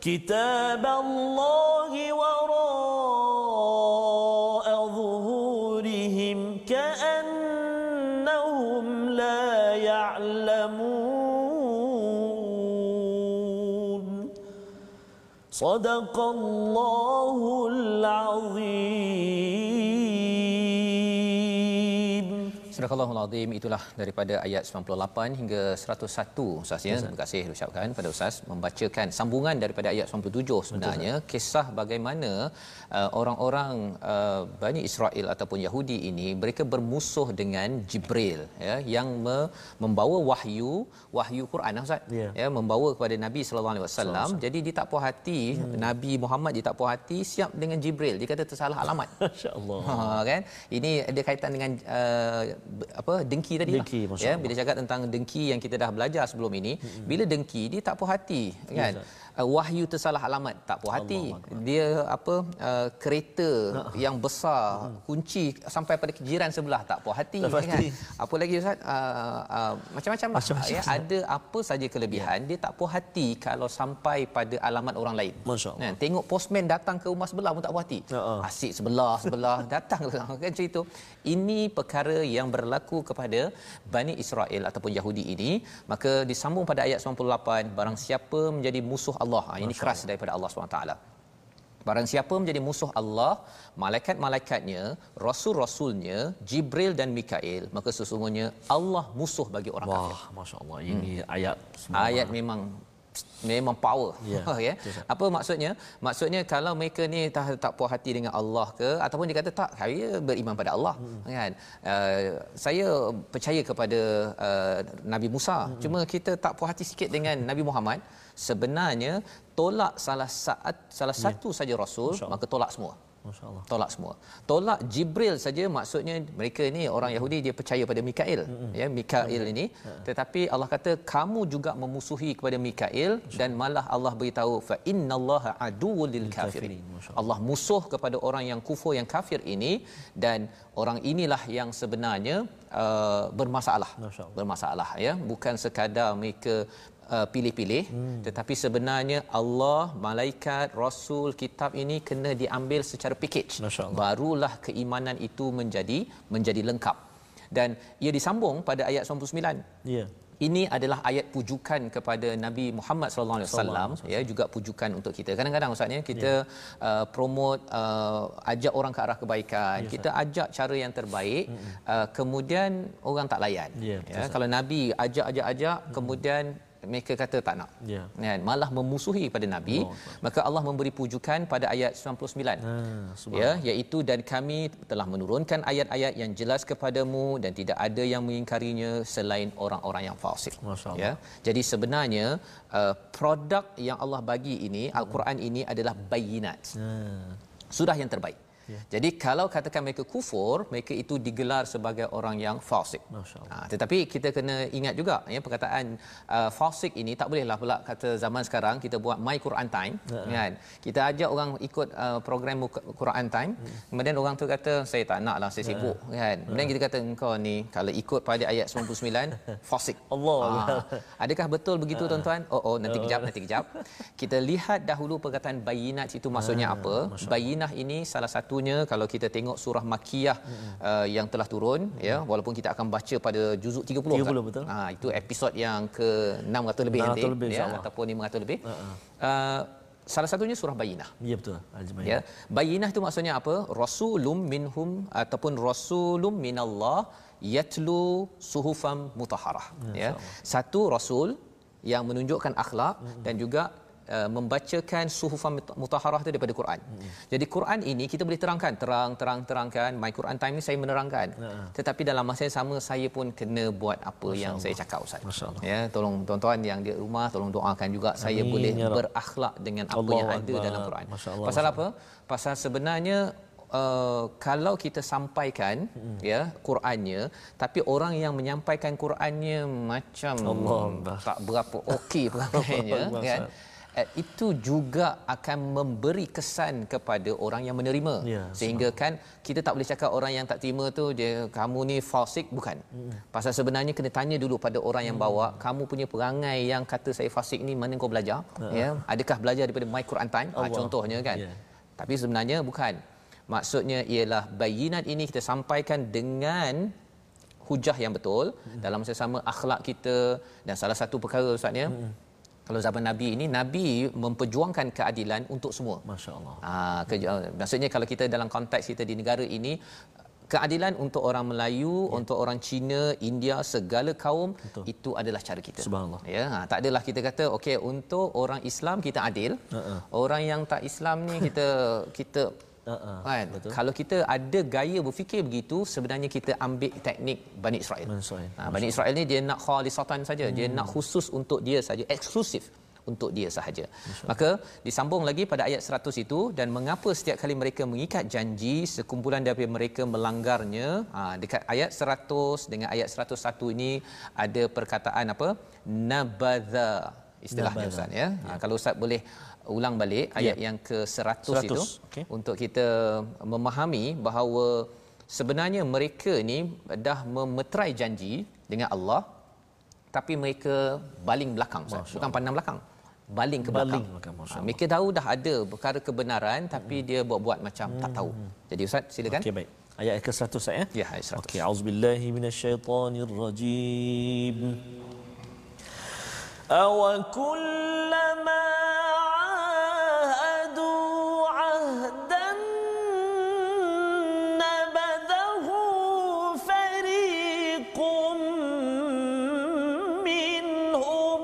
كتاب الله صدق الله Al-Azim itulah daripada ayat 98 hingga 101 Ustaz ya. Terima kasih ucapkan pada Ustaz membacakan sambungan daripada ayat 97 sebenarnya Betul. kisah bagaimana uh, orang-orang uh, Bani Israel ataupun Yahudi ini mereka bermusuh dengan Jibril ya yang me- membawa wahyu wahyu Quran Ustaz Ya. ya membawa kepada Nabi sallallahu alaihi wasallam jadi dia tak puas hati hmm. Nabi Muhammad dia tak puas hati siap dengan Jibril dia kata tersalah alamat [LAUGHS] Masya-Allah. Ha kan? Ini ada kaitan dengan uh, apa dengki tadi Dengki, lah. Ya, bila cakap tentang dengki yang kita dah belajar sebelum ini, bila dengki dia tak puas hati, kan? Uh, wahyu tersalah alamat tak puas hati. Dia apa uh, kereta yang besar kunci sampai pada jiran sebelah tak puas hati, Tak kan? hati. Apa lagi ustaz? Uh, uh, macam-macam lah. Macam-macam, Ya, ada apa saja kelebihan, dia tak puas hati kalau sampai pada alamat orang lain. Allah. Kan? Tengok postman datang ke rumah sebelah pun tak puas hati. Ya, ah. Asyik sebelah sebelah [LAUGHS] datang kan cerita. Ini perkara yang berlaku kepada Bani Israel ataupun Yahudi ini, maka disambung pada ayat 98 barang siapa menjadi musuh Allah. Ha, ini keras daripada Allah SWT. Barang siapa menjadi musuh Allah, malaikat-malaikatnya, rasul-rasulnya, Jibril dan Mikail, maka sesungguhnya Allah musuh bagi orang kafir. Wah, masya-Allah. Ini ayat Ayat memang memang power Ya, [LAUGHS] ya. betul, Ustaz. Apa maksudnya? Maksudnya kalau mereka ni tak tak puas hati dengan Allah ke ataupun dia kata tak saya beriman pada Allah hmm. kan. Uh, saya percaya kepada uh, Nabi Musa. Hmm. Cuma kita tak puas hati sikit dengan Nabi Muhammad. Sebenarnya tolak salah saat salah satu saja rasul maka tolak semua. Masya-Allah. Tolak semua. Tolak Jibril saja maksudnya mereka ni orang Yahudi dia percaya pada Mikail. Ya, Mikail ini. Tetapi Allah kata kamu juga memusuhi kepada Mikail dan malah Allah beritahu fa innallaha aduwwul lil kafirin. Allah. Musuh kepada orang yang kufur yang kafir ini dan orang inilah yang sebenarnya uh, bermasalah. Bermasalah ya, bukan sekadar mereka uh, pilih-pilih hmm. tetapi sebenarnya Allah malaikat rasul kitab ini kena diambil secara package barulah keimanan itu menjadi menjadi lengkap dan ia disambung pada ayat 99 Ya. ini adalah ayat pujukan kepada Nabi Muhammad sallallahu alaihi wasallam ya juga pujukan untuk kita. Kadang-kadang ustaz ya kita yeah. uh, promote uh, ajak orang ke arah kebaikan. Ya, kita ajak cara yang terbaik uh, kemudian orang tak layan. Ya, betul, ya kalau Nabi ajak-ajak-ajak kemudian mereka kata tak nak. Ya. Kan? Malah memusuhi pada Nabi. Akbar. Maka Allah memberi pujukan pada ayat 99 Ah, ya iaitu dan kami telah menurunkan ayat-ayat yang jelas kepadamu dan tidak ada yang mengingkarinya selain orang-orang yang fasik ya jadi sebenarnya uh, produk yang Allah bagi ini al-Quran ini adalah bayinat Ah, sudah yang terbaik Ya. Jadi kalau katakan mereka kufur, mereka itu digelar sebagai orang yang fasik. Ha, tetapi kita kena ingat juga ya perkataan uh, fasik ini tak bolehlah pula kata zaman sekarang kita buat my Quran time Ha, kan. Kita ajak orang ikut uh, program Quran time, Hmm. kemudian orang tu kata saya tak nak lah saya sibuk kan. Kemudian kita kata engkau ni kalau ikut pada ayat 99 [LAUGHS] fasik. Allah. Ha, adakah betul begitu tuan-tuan? Oh oh nanti kejap nanti kejap. Kita lihat dahulu perkataan bayinat itu maksudnya apa? Bayinah ini salah satunya kalau kita tengok surah Makkiyah uh, yang telah turun ya walaupun kita akan baca pada juzuk 30 30 Ustaz. betul. Ha itu episod yang ke 600 lebih 600 nanti lebih, ya ataupun 500 lebih. Uh, salah satunya surah Bayinah. Ya betul. Ajmain. Ya, bayinah itu maksudnya apa? Rasulum minhum ataupun rasulum minallah yatlu suhufam mutahharah. Ya. Satu rasul yang menunjukkan akhlak dan juga uh, membacakan suhufan mutaharah itu daripada Quran. Hmm. Jadi Quran ini kita boleh terangkan, terang terang terangkan. My Quran time ni saya menerangkan. Hmm. Tetapi dalam masa yang sama saya pun kena buat apa Masya yang Allah. saya cakap Ustaz. Ya, tolong tuan-tuan yang di rumah tolong doakan juga Amin. saya boleh ya berakhlak dengan apa Allah yang ada dalam Quran. Pasal apa? Pasal sebenarnya uh, kalau kita sampaikan hmm. ya Qurannya tapi orang yang menyampaikan Qurannya macam Allah tak berapa okey [LAUGHS] pelanggannya kan itu juga akan memberi kesan kepada orang yang menerima ya, sehingga kan kita tak boleh cakap orang yang tak terima tu dia kamu ni fasik bukan hmm. pasal sebenarnya kena tanya dulu pada orang yang bawa hmm. kamu punya perangai yang kata saya fasik ni mana kau belajar uh. ya adakah belajar daripada my Quran time ha, contohnya kan yeah. tapi sebenarnya bukan maksudnya ialah bayinat ini kita sampaikan dengan hujah yang betul hmm. dalam masa sama akhlak kita dan salah satu perkara ustaz ya hmm. Kalau zaman nabi ini nabi memperjuangkan keadilan untuk semua masya-Allah ah ke, maksudnya kalau kita dalam konteks kita di negara ini keadilan untuk orang Melayu, ya. untuk orang Cina, India, segala kaum Betul. itu adalah cara kita. Subhanallah. Ya, ha, tak adalah kita kata okey untuk orang Islam kita adil. Uh-uh. Orang yang tak Islam ni kita kita Uh-uh, kan? betul. Kalau kita ada gaya berfikir begitu, sebenarnya kita ambil teknik Bani Israel. Ha, Bani Israel ni dia nak khalisatan saja, hmm. dia nak khusus untuk dia saja, eksklusif untuk dia sahaja. Maka disambung lagi pada ayat 100 itu dan mengapa setiap kali mereka mengikat janji sekumpulan daripada mereka melanggarnya ha, dekat ayat 100 dengan ayat 101 ini ada perkataan apa nabadha istilahnya Ustaz ya. ya. Ha, kalau Ustaz boleh ulang balik ya. ayat yang ke-100 itu okay. untuk kita memahami bahawa sebenarnya mereka ni dah memeterai janji dengan Allah tapi mereka baling belakang Masya bukan pandang belakang baling ke belakang. Baling, ha, mereka tahu dah ada perkara kebenaran tapi hmm. dia buat-buat macam hmm. tak tahu. Jadi ustaz silakan. Okey baik. Ayat ke-100 saya. Ya, ya ayat 100. Okey, auzubillahi minasyaitonirrajim. عاهدوا عهدا نبذه فريق منهم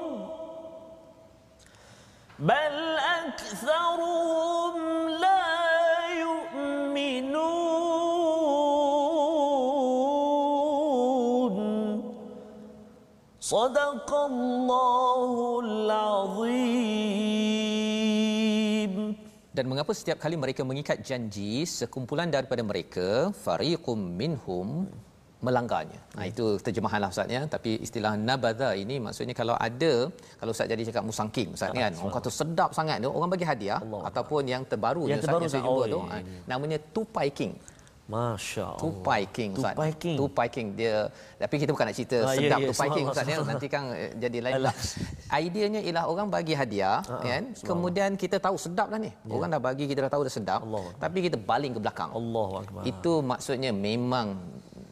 بل أكثرهم لا يؤمنون صدق الله dan mengapa setiap kali mereka mengikat janji sekumpulan daripada mereka fariqum minhum melanggarnya. Ha, itu terjemahanlah ustaz ya. Tapi istilah nabadha ini maksudnya kalau ada kalau ustaz jadi cakap musangking ustaz kan? Orang kata sedap sangat tu orang bagi hadiah Allah. ataupun yang terbaru yang ustaz terbaru yang saya jumpa tu ha, namanya tupai king. Masya Allah. Tupai King Ustaz. Tupai King. Tupai King. Dia, tapi kita bukan nak cerita ah, ya, sedap ya, ya, Tupai King Ustaz. Ya. Nanti kan eh, jadi lain. Alah. [LAUGHS] Ideanya ialah orang bagi hadiah. Uh-huh. kan? Kemudian kita tahu sedap lah ni. Ya. Orang dah bagi, kita dah tahu dah sedap. Allah. Tapi kita baling ke belakang. Allah. Itu maksudnya memang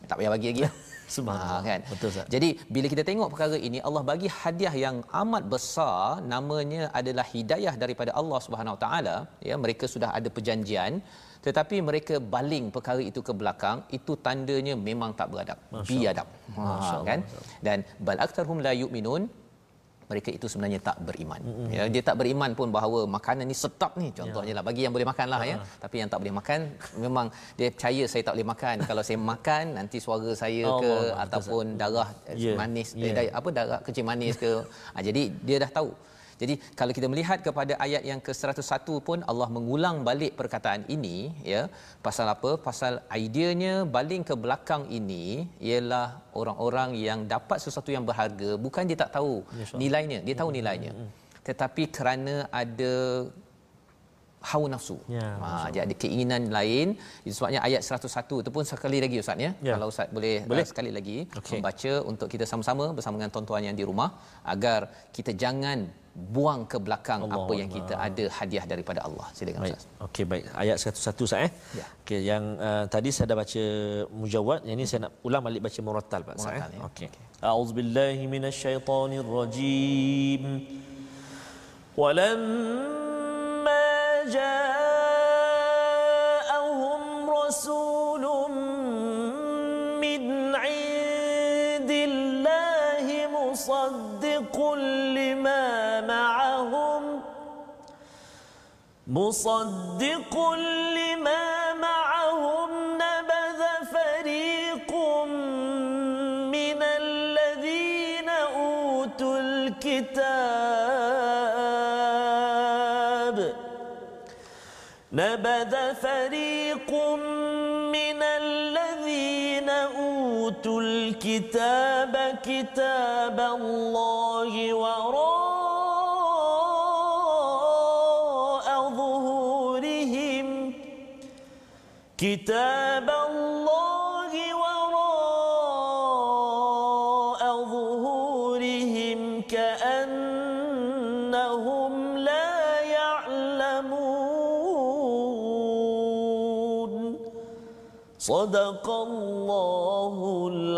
tak payah bagi lagi. [LAUGHS] Subhanallah. Ha, kan? Betul Ustaz. Jadi bila kita tengok perkara ini Allah bagi hadiah yang amat besar. Namanya adalah hidayah daripada Allah Subhanahu taala. Ya mereka sudah ada perjanjian tetapi mereka baling perkara itu ke belakang. Itu tandanya memang tak beradab. Biadab. Ha, kan? Dan bal aktsaruhum la yu'minun mereka itu sebenarnya tak beriman. Mm-hmm. Ya, dia tak beriman pun bahawa makanan ni sedap ni contohnya yeah. lah bagi yang boleh makan lah uh-huh. ya. Ah. Tapi yang tak boleh makan memang dia percaya saya tak boleh makan. [LAUGHS] Kalau saya makan nanti suara saya oh, ke oh, ataupun darah yeah. manis yeah. Eh, apa darah kecil manis ke. [LAUGHS] ha, jadi dia dah tahu. Jadi kalau kita melihat kepada ayat yang ke-101 pun Allah mengulang balik perkataan ini ya pasal apa? Pasal ideanya baling ke belakang ini ialah orang-orang yang dapat sesuatu yang berharga bukan dia tak tahu ya, nilainya, dia tahu nilainya. Hmm, hmm, hmm. Tetapi kerana ada hawa nafsu. Ya, ha, dia ada keinginan lain. Sebabnya ayat 101 itu pun sekali lagi Ustaz ya. ya. Kalau Ustaz boleh, boleh. Uh, sekali lagi okay. membaca untuk kita sama-sama bersama dengan tuan-tuan yang di rumah agar kita jangan buang ke belakang Allah apa yang kita ada hadiah daripada Allah. Silakan Ustaz. Okey baik. Ayat 101 Ustaz eh. Ya. Okey yang uh, tadi saya dah baca mujawad, yang ini saya nak ulang balik baca murattal Pak Ustaz. Eh. Ya. Okey. A'udzubillahi minasyaitonirrajim. Walamma جاءهم رسول من عند الله مصدق لما معهم مصدق لما معهم نبذ فريق من الذين أوتوا الكتاب نبذ فريق من الذين أوتوا الكتاب كتاب الله وراء ظهورهم. كتاب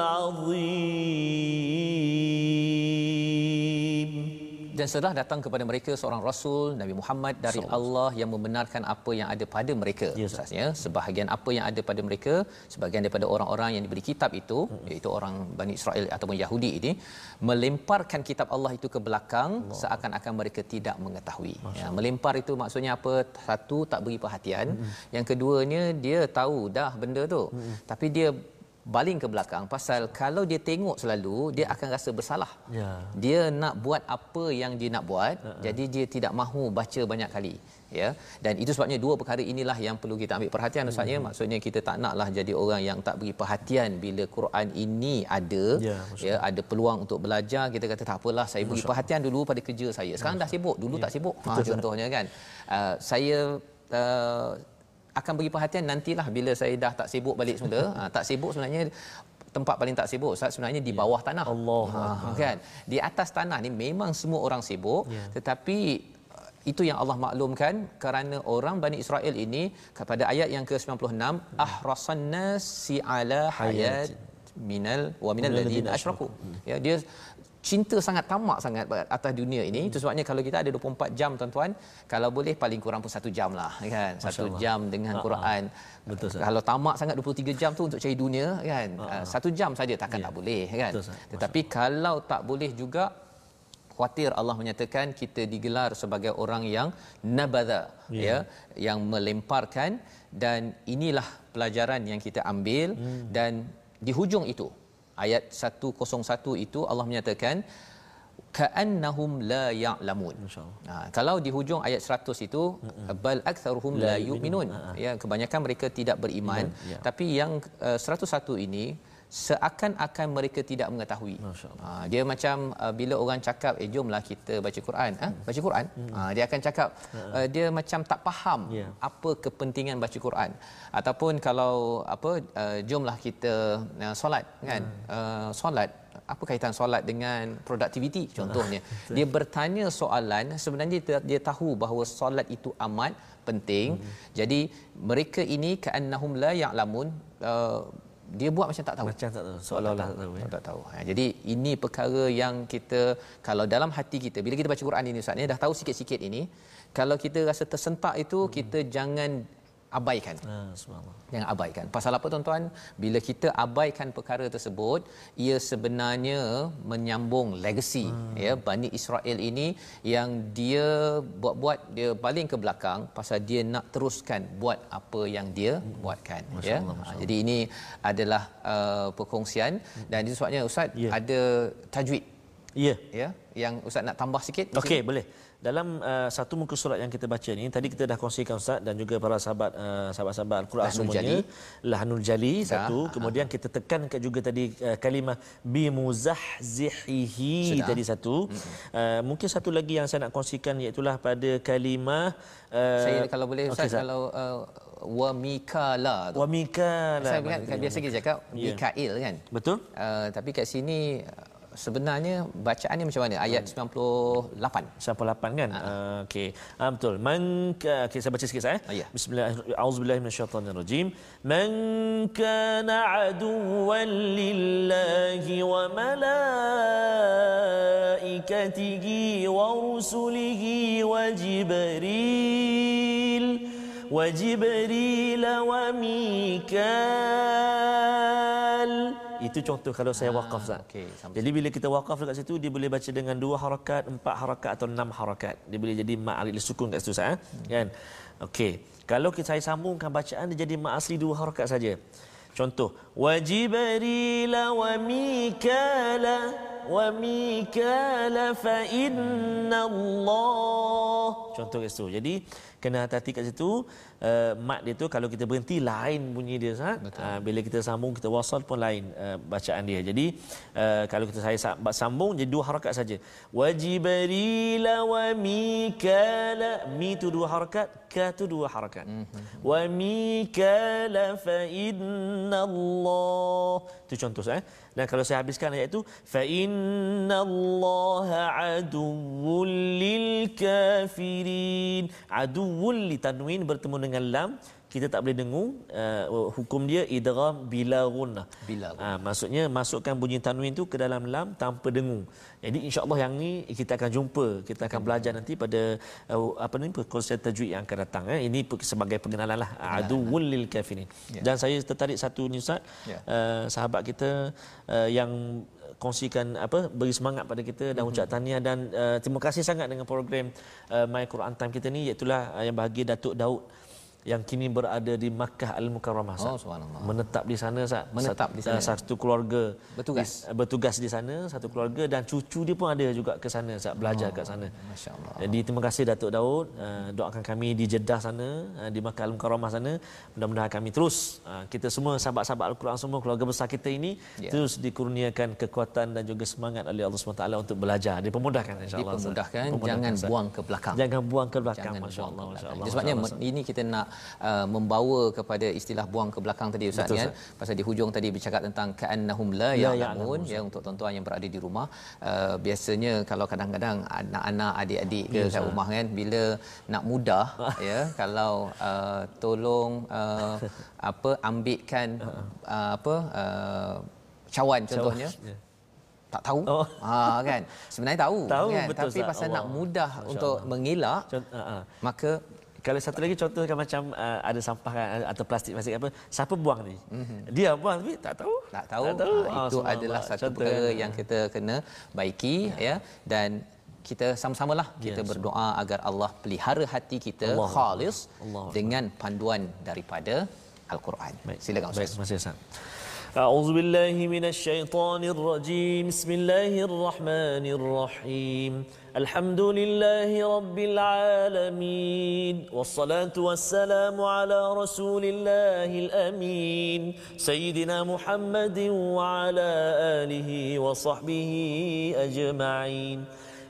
azim dan setelah datang kepada mereka seorang rasul Nabi Muhammad dari so, Allah yang membenarkan apa yang ada pada mereka rasanya yes. Ya. sebahagian apa yang ada pada mereka sebahagian daripada orang-orang yang diberi kitab itu hmm. iaitu orang Bani Israel ataupun Yahudi ini melemparkan kitab Allah itu ke belakang Allah. seakan-akan mereka tidak mengetahui ya, melempar itu maksudnya apa satu tak beri perhatian hmm. yang keduanya dia tahu dah benda tu hmm. tapi dia baling ke belakang pasal kalau dia tengok selalu dia akan rasa bersalah. Ya. dia nak buat apa yang dia nak buat uh-uh. jadi dia tidak mahu baca banyak kali ya. Dan itu sebabnya dua perkara inilah yang perlu kita ambil perhatian ustaz ya. Maksudnya kita tak naklah jadi orang yang tak beri perhatian bila Quran ini ada Ya, ya. ada peluang untuk belajar kita kata tak apalah saya beri perhatian dulu pada kerja saya. Sekarang dah sibuk dulu tak sibuk. Ha, contohnya kan uh, saya uh, akan beri perhatian nantilah bila saya dah tak sibuk balik semula. Ha, [LAUGHS] tak sibuk sebenarnya tempat paling tak sibuk Ustaz sebenarnya di bawah tanah. Allah ha, kan? Di atas tanah ni memang semua orang sibuk Ya. tetapi uh, itu yang Allah maklumkan kerana orang Bani Israel ini kepada ayat yang ke-96 ahrasan nasi ala hayat minal wa minal ladina ladina asyraku. ya dia cinta sangat tamak sangat atas dunia ini itu sebabnya kalau kita ada 24 jam tuan-tuan kalau boleh paling kurang pun satu jam lah kan satu Allah. jam dengan Ha, ha. Quran Betul, Ustaz. kalau tamak sangat 23 jam tu untuk cari dunia kan uh, satu jam saja takkan Ya. tak boleh kan Betul, tetapi kalau tak boleh juga khawatir Allah menyatakan kita digelar sebagai orang yang nabadha Ya. ya yang melemparkan dan inilah pelajaran yang kita ambil Hmm. dan di hujung itu ayat 101 itu Allah menyatakan ka'annahum la ya'lamun. InsyaAllah. Ha, kalau di hujung ayat 100 itu bal aktsaruhum la yu'minun. Ya kebanyakan mereka tidak beriman Iman, ya. tapi yang uh, 101 ini seakan-akan mereka tidak mengetahui. Ha, dia macam uh, bila orang cakap eh jomlah kita baca Quran, ha? baca Quran. Ha, dia akan cakap uh, dia macam tak faham Ya. apa kepentingan baca Quran. Ataupun kalau apa uh, jomlah kita uh, solat kan. Uh, solat apa kaitan solat dengan produktiviti contohnya. [LAUGHS] dia bertanya soalan sebenarnya dia, dia tahu bahawa solat itu amat penting. Jadi mereka ini kaannahum la ya'lamun uh, dia buat macam tak tahu. Macam tak tahu. Seolah-olah tak tahu. Ya. Tak, tak tahu. Ha, jadi ini perkara yang kita kalau dalam hati kita bila kita baca Quran ini Ustaz ni dah tahu sikit-sikit ini kalau kita rasa tersentak itu hmm. kita jangan abaikan. Ah, subhanallah. Jangan abaikan. Pasal apa tuan-tuan? Bila kita abaikan perkara tersebut, ia sebenarnya menyambung legacy hmm. ya Bani Israel ini yang dia buat-buat dia baling ke belakang pasal dia nak teruskan buat apa yang dia hmm. buatkan Masya ya. Allah, Masya Ha, jadi ini adalah uh, perkongsian dan itu sebabnya ustaz Ya. ada tajwid Ya. ya yang ustaz nak tambah sikit Okey, boleh. Dalam uh, satu muka surat yang kita baca ni, tadi kita dah kongsikan Ustaz dan juga para sahabat uh, sahabat-sahabat Al-Quran Lahnul semuanya. Lahnul Jali Ya, satu, kemudian kita tekankan juga tadi uh, kalimah bi muzahzihihi Sudah. tadi satu. Uh, mungkin satu lagi yang saya nak kongsikan iaitu pada kalimah uh, saya kalau boleh ustaz okey, Ustaz. kalau uh, wa mikala tu wa mikala. saya ingat biasa kita cakap Ya. Mikail kan Betul? uh, tapi kat sini sebenarnya bacaannya macam mana ayat 98 Siapa lapan kan? Uh, Okey. Ah betul. Man ka okay, saya baca sikit saya. Ah, ya. Bismillah. Auzubillahi minasyaitonirrajim. Man kana aduwwan lillahi wa malaikatihi wa rusulihi wa jibril wa jibril wa mikal Itu contoh kalau saya wakaf Ustaz. okey, sama- Jadi bila kita wakaf dekat situ dia boleh baca dengan dua harakat, empat harakat atau enam harakat. Dia boleh jadi mak alif sukun kat situ Ustaz. eh. Kan? Okey. Kalau kita saya sambungkan bacaan dia jadi mak asli dua harakat saja. Contoh wa jibril wa mikala wa mikala fa inna Allah. Contoh kat situ. Jadi kena hati-hati kat situ uh, mat dia tu kalau kita berhenti lain bunyi dia Ustaz. Uh, bila kita sambung kita wasal pun lain uh, bacaan dia. Jadi uh, kalau kita saya sa- sambung jadi dua harakat saja. Wa jibril wa mikala mi tu dua harakat, ka tu dua harakat. Wa mikala fa inna Allah. Tu contoh eh. Dan kalau saya habiskan ayat itu fa inna Allah aduwwul lil kafirin. Aduwwul li tanwin bertemu dengan lam kita tak boleh dengung uh, hukum dia idgham bila gunnah. Bila Ha, maksudnya masukkan bunyi tanwin tu ke dalam lam tanpa dengung. Jadi insya-Allah yang ni kita akan jumpa, kita akan belajar nanti pada uh, apa ni perkongsian tajwid yang akan datang eh. Ini sebagai pengenalan lah aduwwul lil kafirin. Ya. Dan saya tertarik satu ni Ustaz. Ya. Uh, sahabat kita uh, yang kongsikan apa beri semangat pada kita dan ucap tahniah dan uh, terima kasih sangat dengan program uh, My Quran Time kita ni iaitu uh, yang bahagia Datuk Daud yang kini berada di Makkah Al-Mukarramah. Oh, subhanallah. Menetap di sana Ustaz. Menetap di sana. Uh, Satu keluarga Bertugas. di, bertugas di sana satu keluarga dan cucu dia pun ada juga ke sana Ustaz belajar kat sana. Masya-Allah. Jadi terima kasih Datuk Daud uh, doakan kami di Jeddah sana uh, di Makkah Al-Mukarramah sana mudah-mudahan kami terus uh, kita semua sahabat-sahabat Al-Quran semua keluarga besar kita ini Ya. terus dikurniakan kekuatan dan juga semangat oleh Allah SWT untuk belajar dipermudahkan insyaallah Ustaz. Dipermudahkan, jangan Ustaz. buang ke belakang. jangan buang ke belakang Jangan masya-Allah masya-Allah belakang. Sebabnya ini kita nak uh, membawa kepada istilah buang ke belakang tadi Ustaz Betul, kan. Pasal di hujung tadi bercakap tentang ka'annahum la La ya'lamun ya untuk tuan-tuan yang berada di rumah. Uh, biasanya kalau kadang-kadang anak-anak adik-adik ke kat rumah kan bila nak mudah [LAUGHS] ya kalau uh, tolong uh, [LAUGHS] apa ambilkan uh, apa uh, cawan contohnya. Ya. tak tahu. Oh. ha kan. Sebenarnya tahu, Tahu, kan. betul, tapi pasal nak Allah. mudah Masya untuk mengelak Cont- uh, uh. maka Kalau satu lagi contoh kan macam uh, ada sampah kan, uh, atau plastik plastik apa, siapa buang ni? Mm-hmm. Dia buang tapi tak tahu. tak tahu, Tak tahu. Ha, Ah, itu subhanallah. adalah satu Contoh perkara kan. yang kita kena baiki ya dan kita sama-samalah kita Ya, berdoa agar Allah pelihara hati kita Allah. khalis Allah. dengan panduan daripada al-Quran. Baik. Silakan Baik, Ustaz. terima kasih Ustaz. أعوذ بالله من الشيطان الرجيم بسم الله الرحمن الرحيم الحمد لله رب العالمين والصلاة والسلام على رسول الله الأمين سيدنا محمد وعلى آله وصحبه أجمعين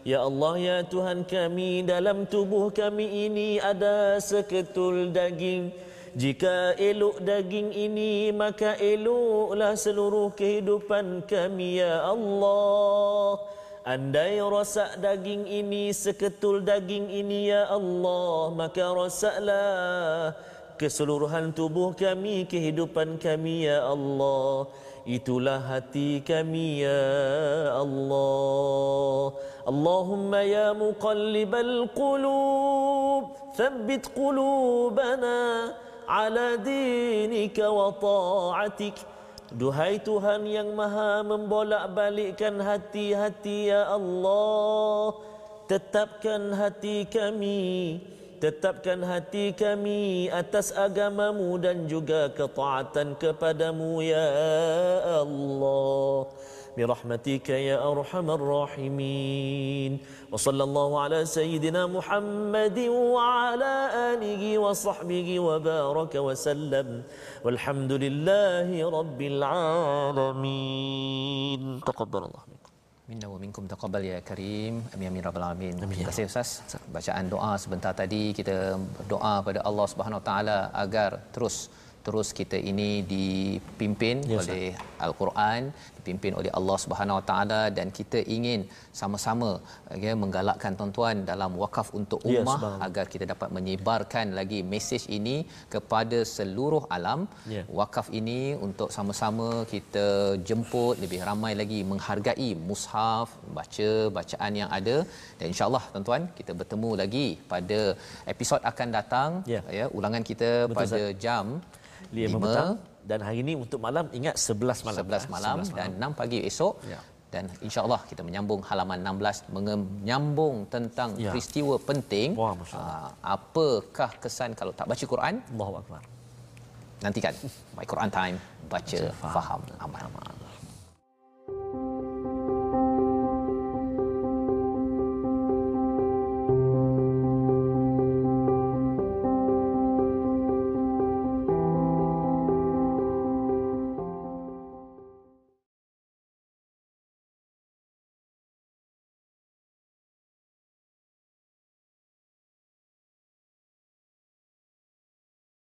Ya Allah ya Tuhan kami dalam tubuh kami ini ada seketul daging jika elok daging ini maka eloklah seluruh kehidupan kami ya Allah Andai rosak daging ini seketul daging ini ya Allah maka rosaklah keseluruhan tubuh kami kehidupan kami ya Allah. Itulah hati kami ya Allah. Allahumma ya muqallibal qulub thabbit qulubana ala dinika wa ta'atik Duhai Tuhan yang maha membolak-balikkan hati-hati ya Allah. Tetapkan hati kami Tetapkan hati kami atas agamamu dan juga ketaatan kepadamu ya Allah برحمتك يا أرحم الراحمين وصلى الله على سيدنا محمد وعلى آله وصحبه وبارك وسلم والحمد لله رب العالمين تقبل الله منكم Minna wa minkum taqabbal ya karim. Amin amin rabbal alamin. Amin, Terima ya kasih Ustaz. Bacaan doa sebentar tadi kita berdoa pada Allah Subhanahu Wa Taala agar terus terus kita ini dipimpin Ya, oleh Al-Quran, dipimpin oleh Allah Subhanahu Wa Taala dan kita ingin sama-sama ya menggalakkan tuan-tuan dalam wakaf untuk Ya, ummah subhanallah. agar kita dapat menyebarkan lagi mesej ini kepada seluruh alam. Ya. Wakaf ini untuk sama-sama kita jemput lebih ramai lagi menghargai mushaf, baca bacaan yang ada dan insya-Allah tuan-tuan kita bertemu lagi pada episod akan datang Ya. ya ulangan kita Betul, pada jam 5 petang dan hari ini untuk malam ingat 11 malam. 11 malam 11 malam. dan 6 pagi esok. Ya. Dan insya-Allah kita menyambung halaman 16 menyambung tentang ya. peristiwa penting. Wah, uh, apakah kesan kalau tak baca Quran? Allahu akbar. Nantikan [LAUGHS] My Quran Time baca, baca faham, faham amal. amal.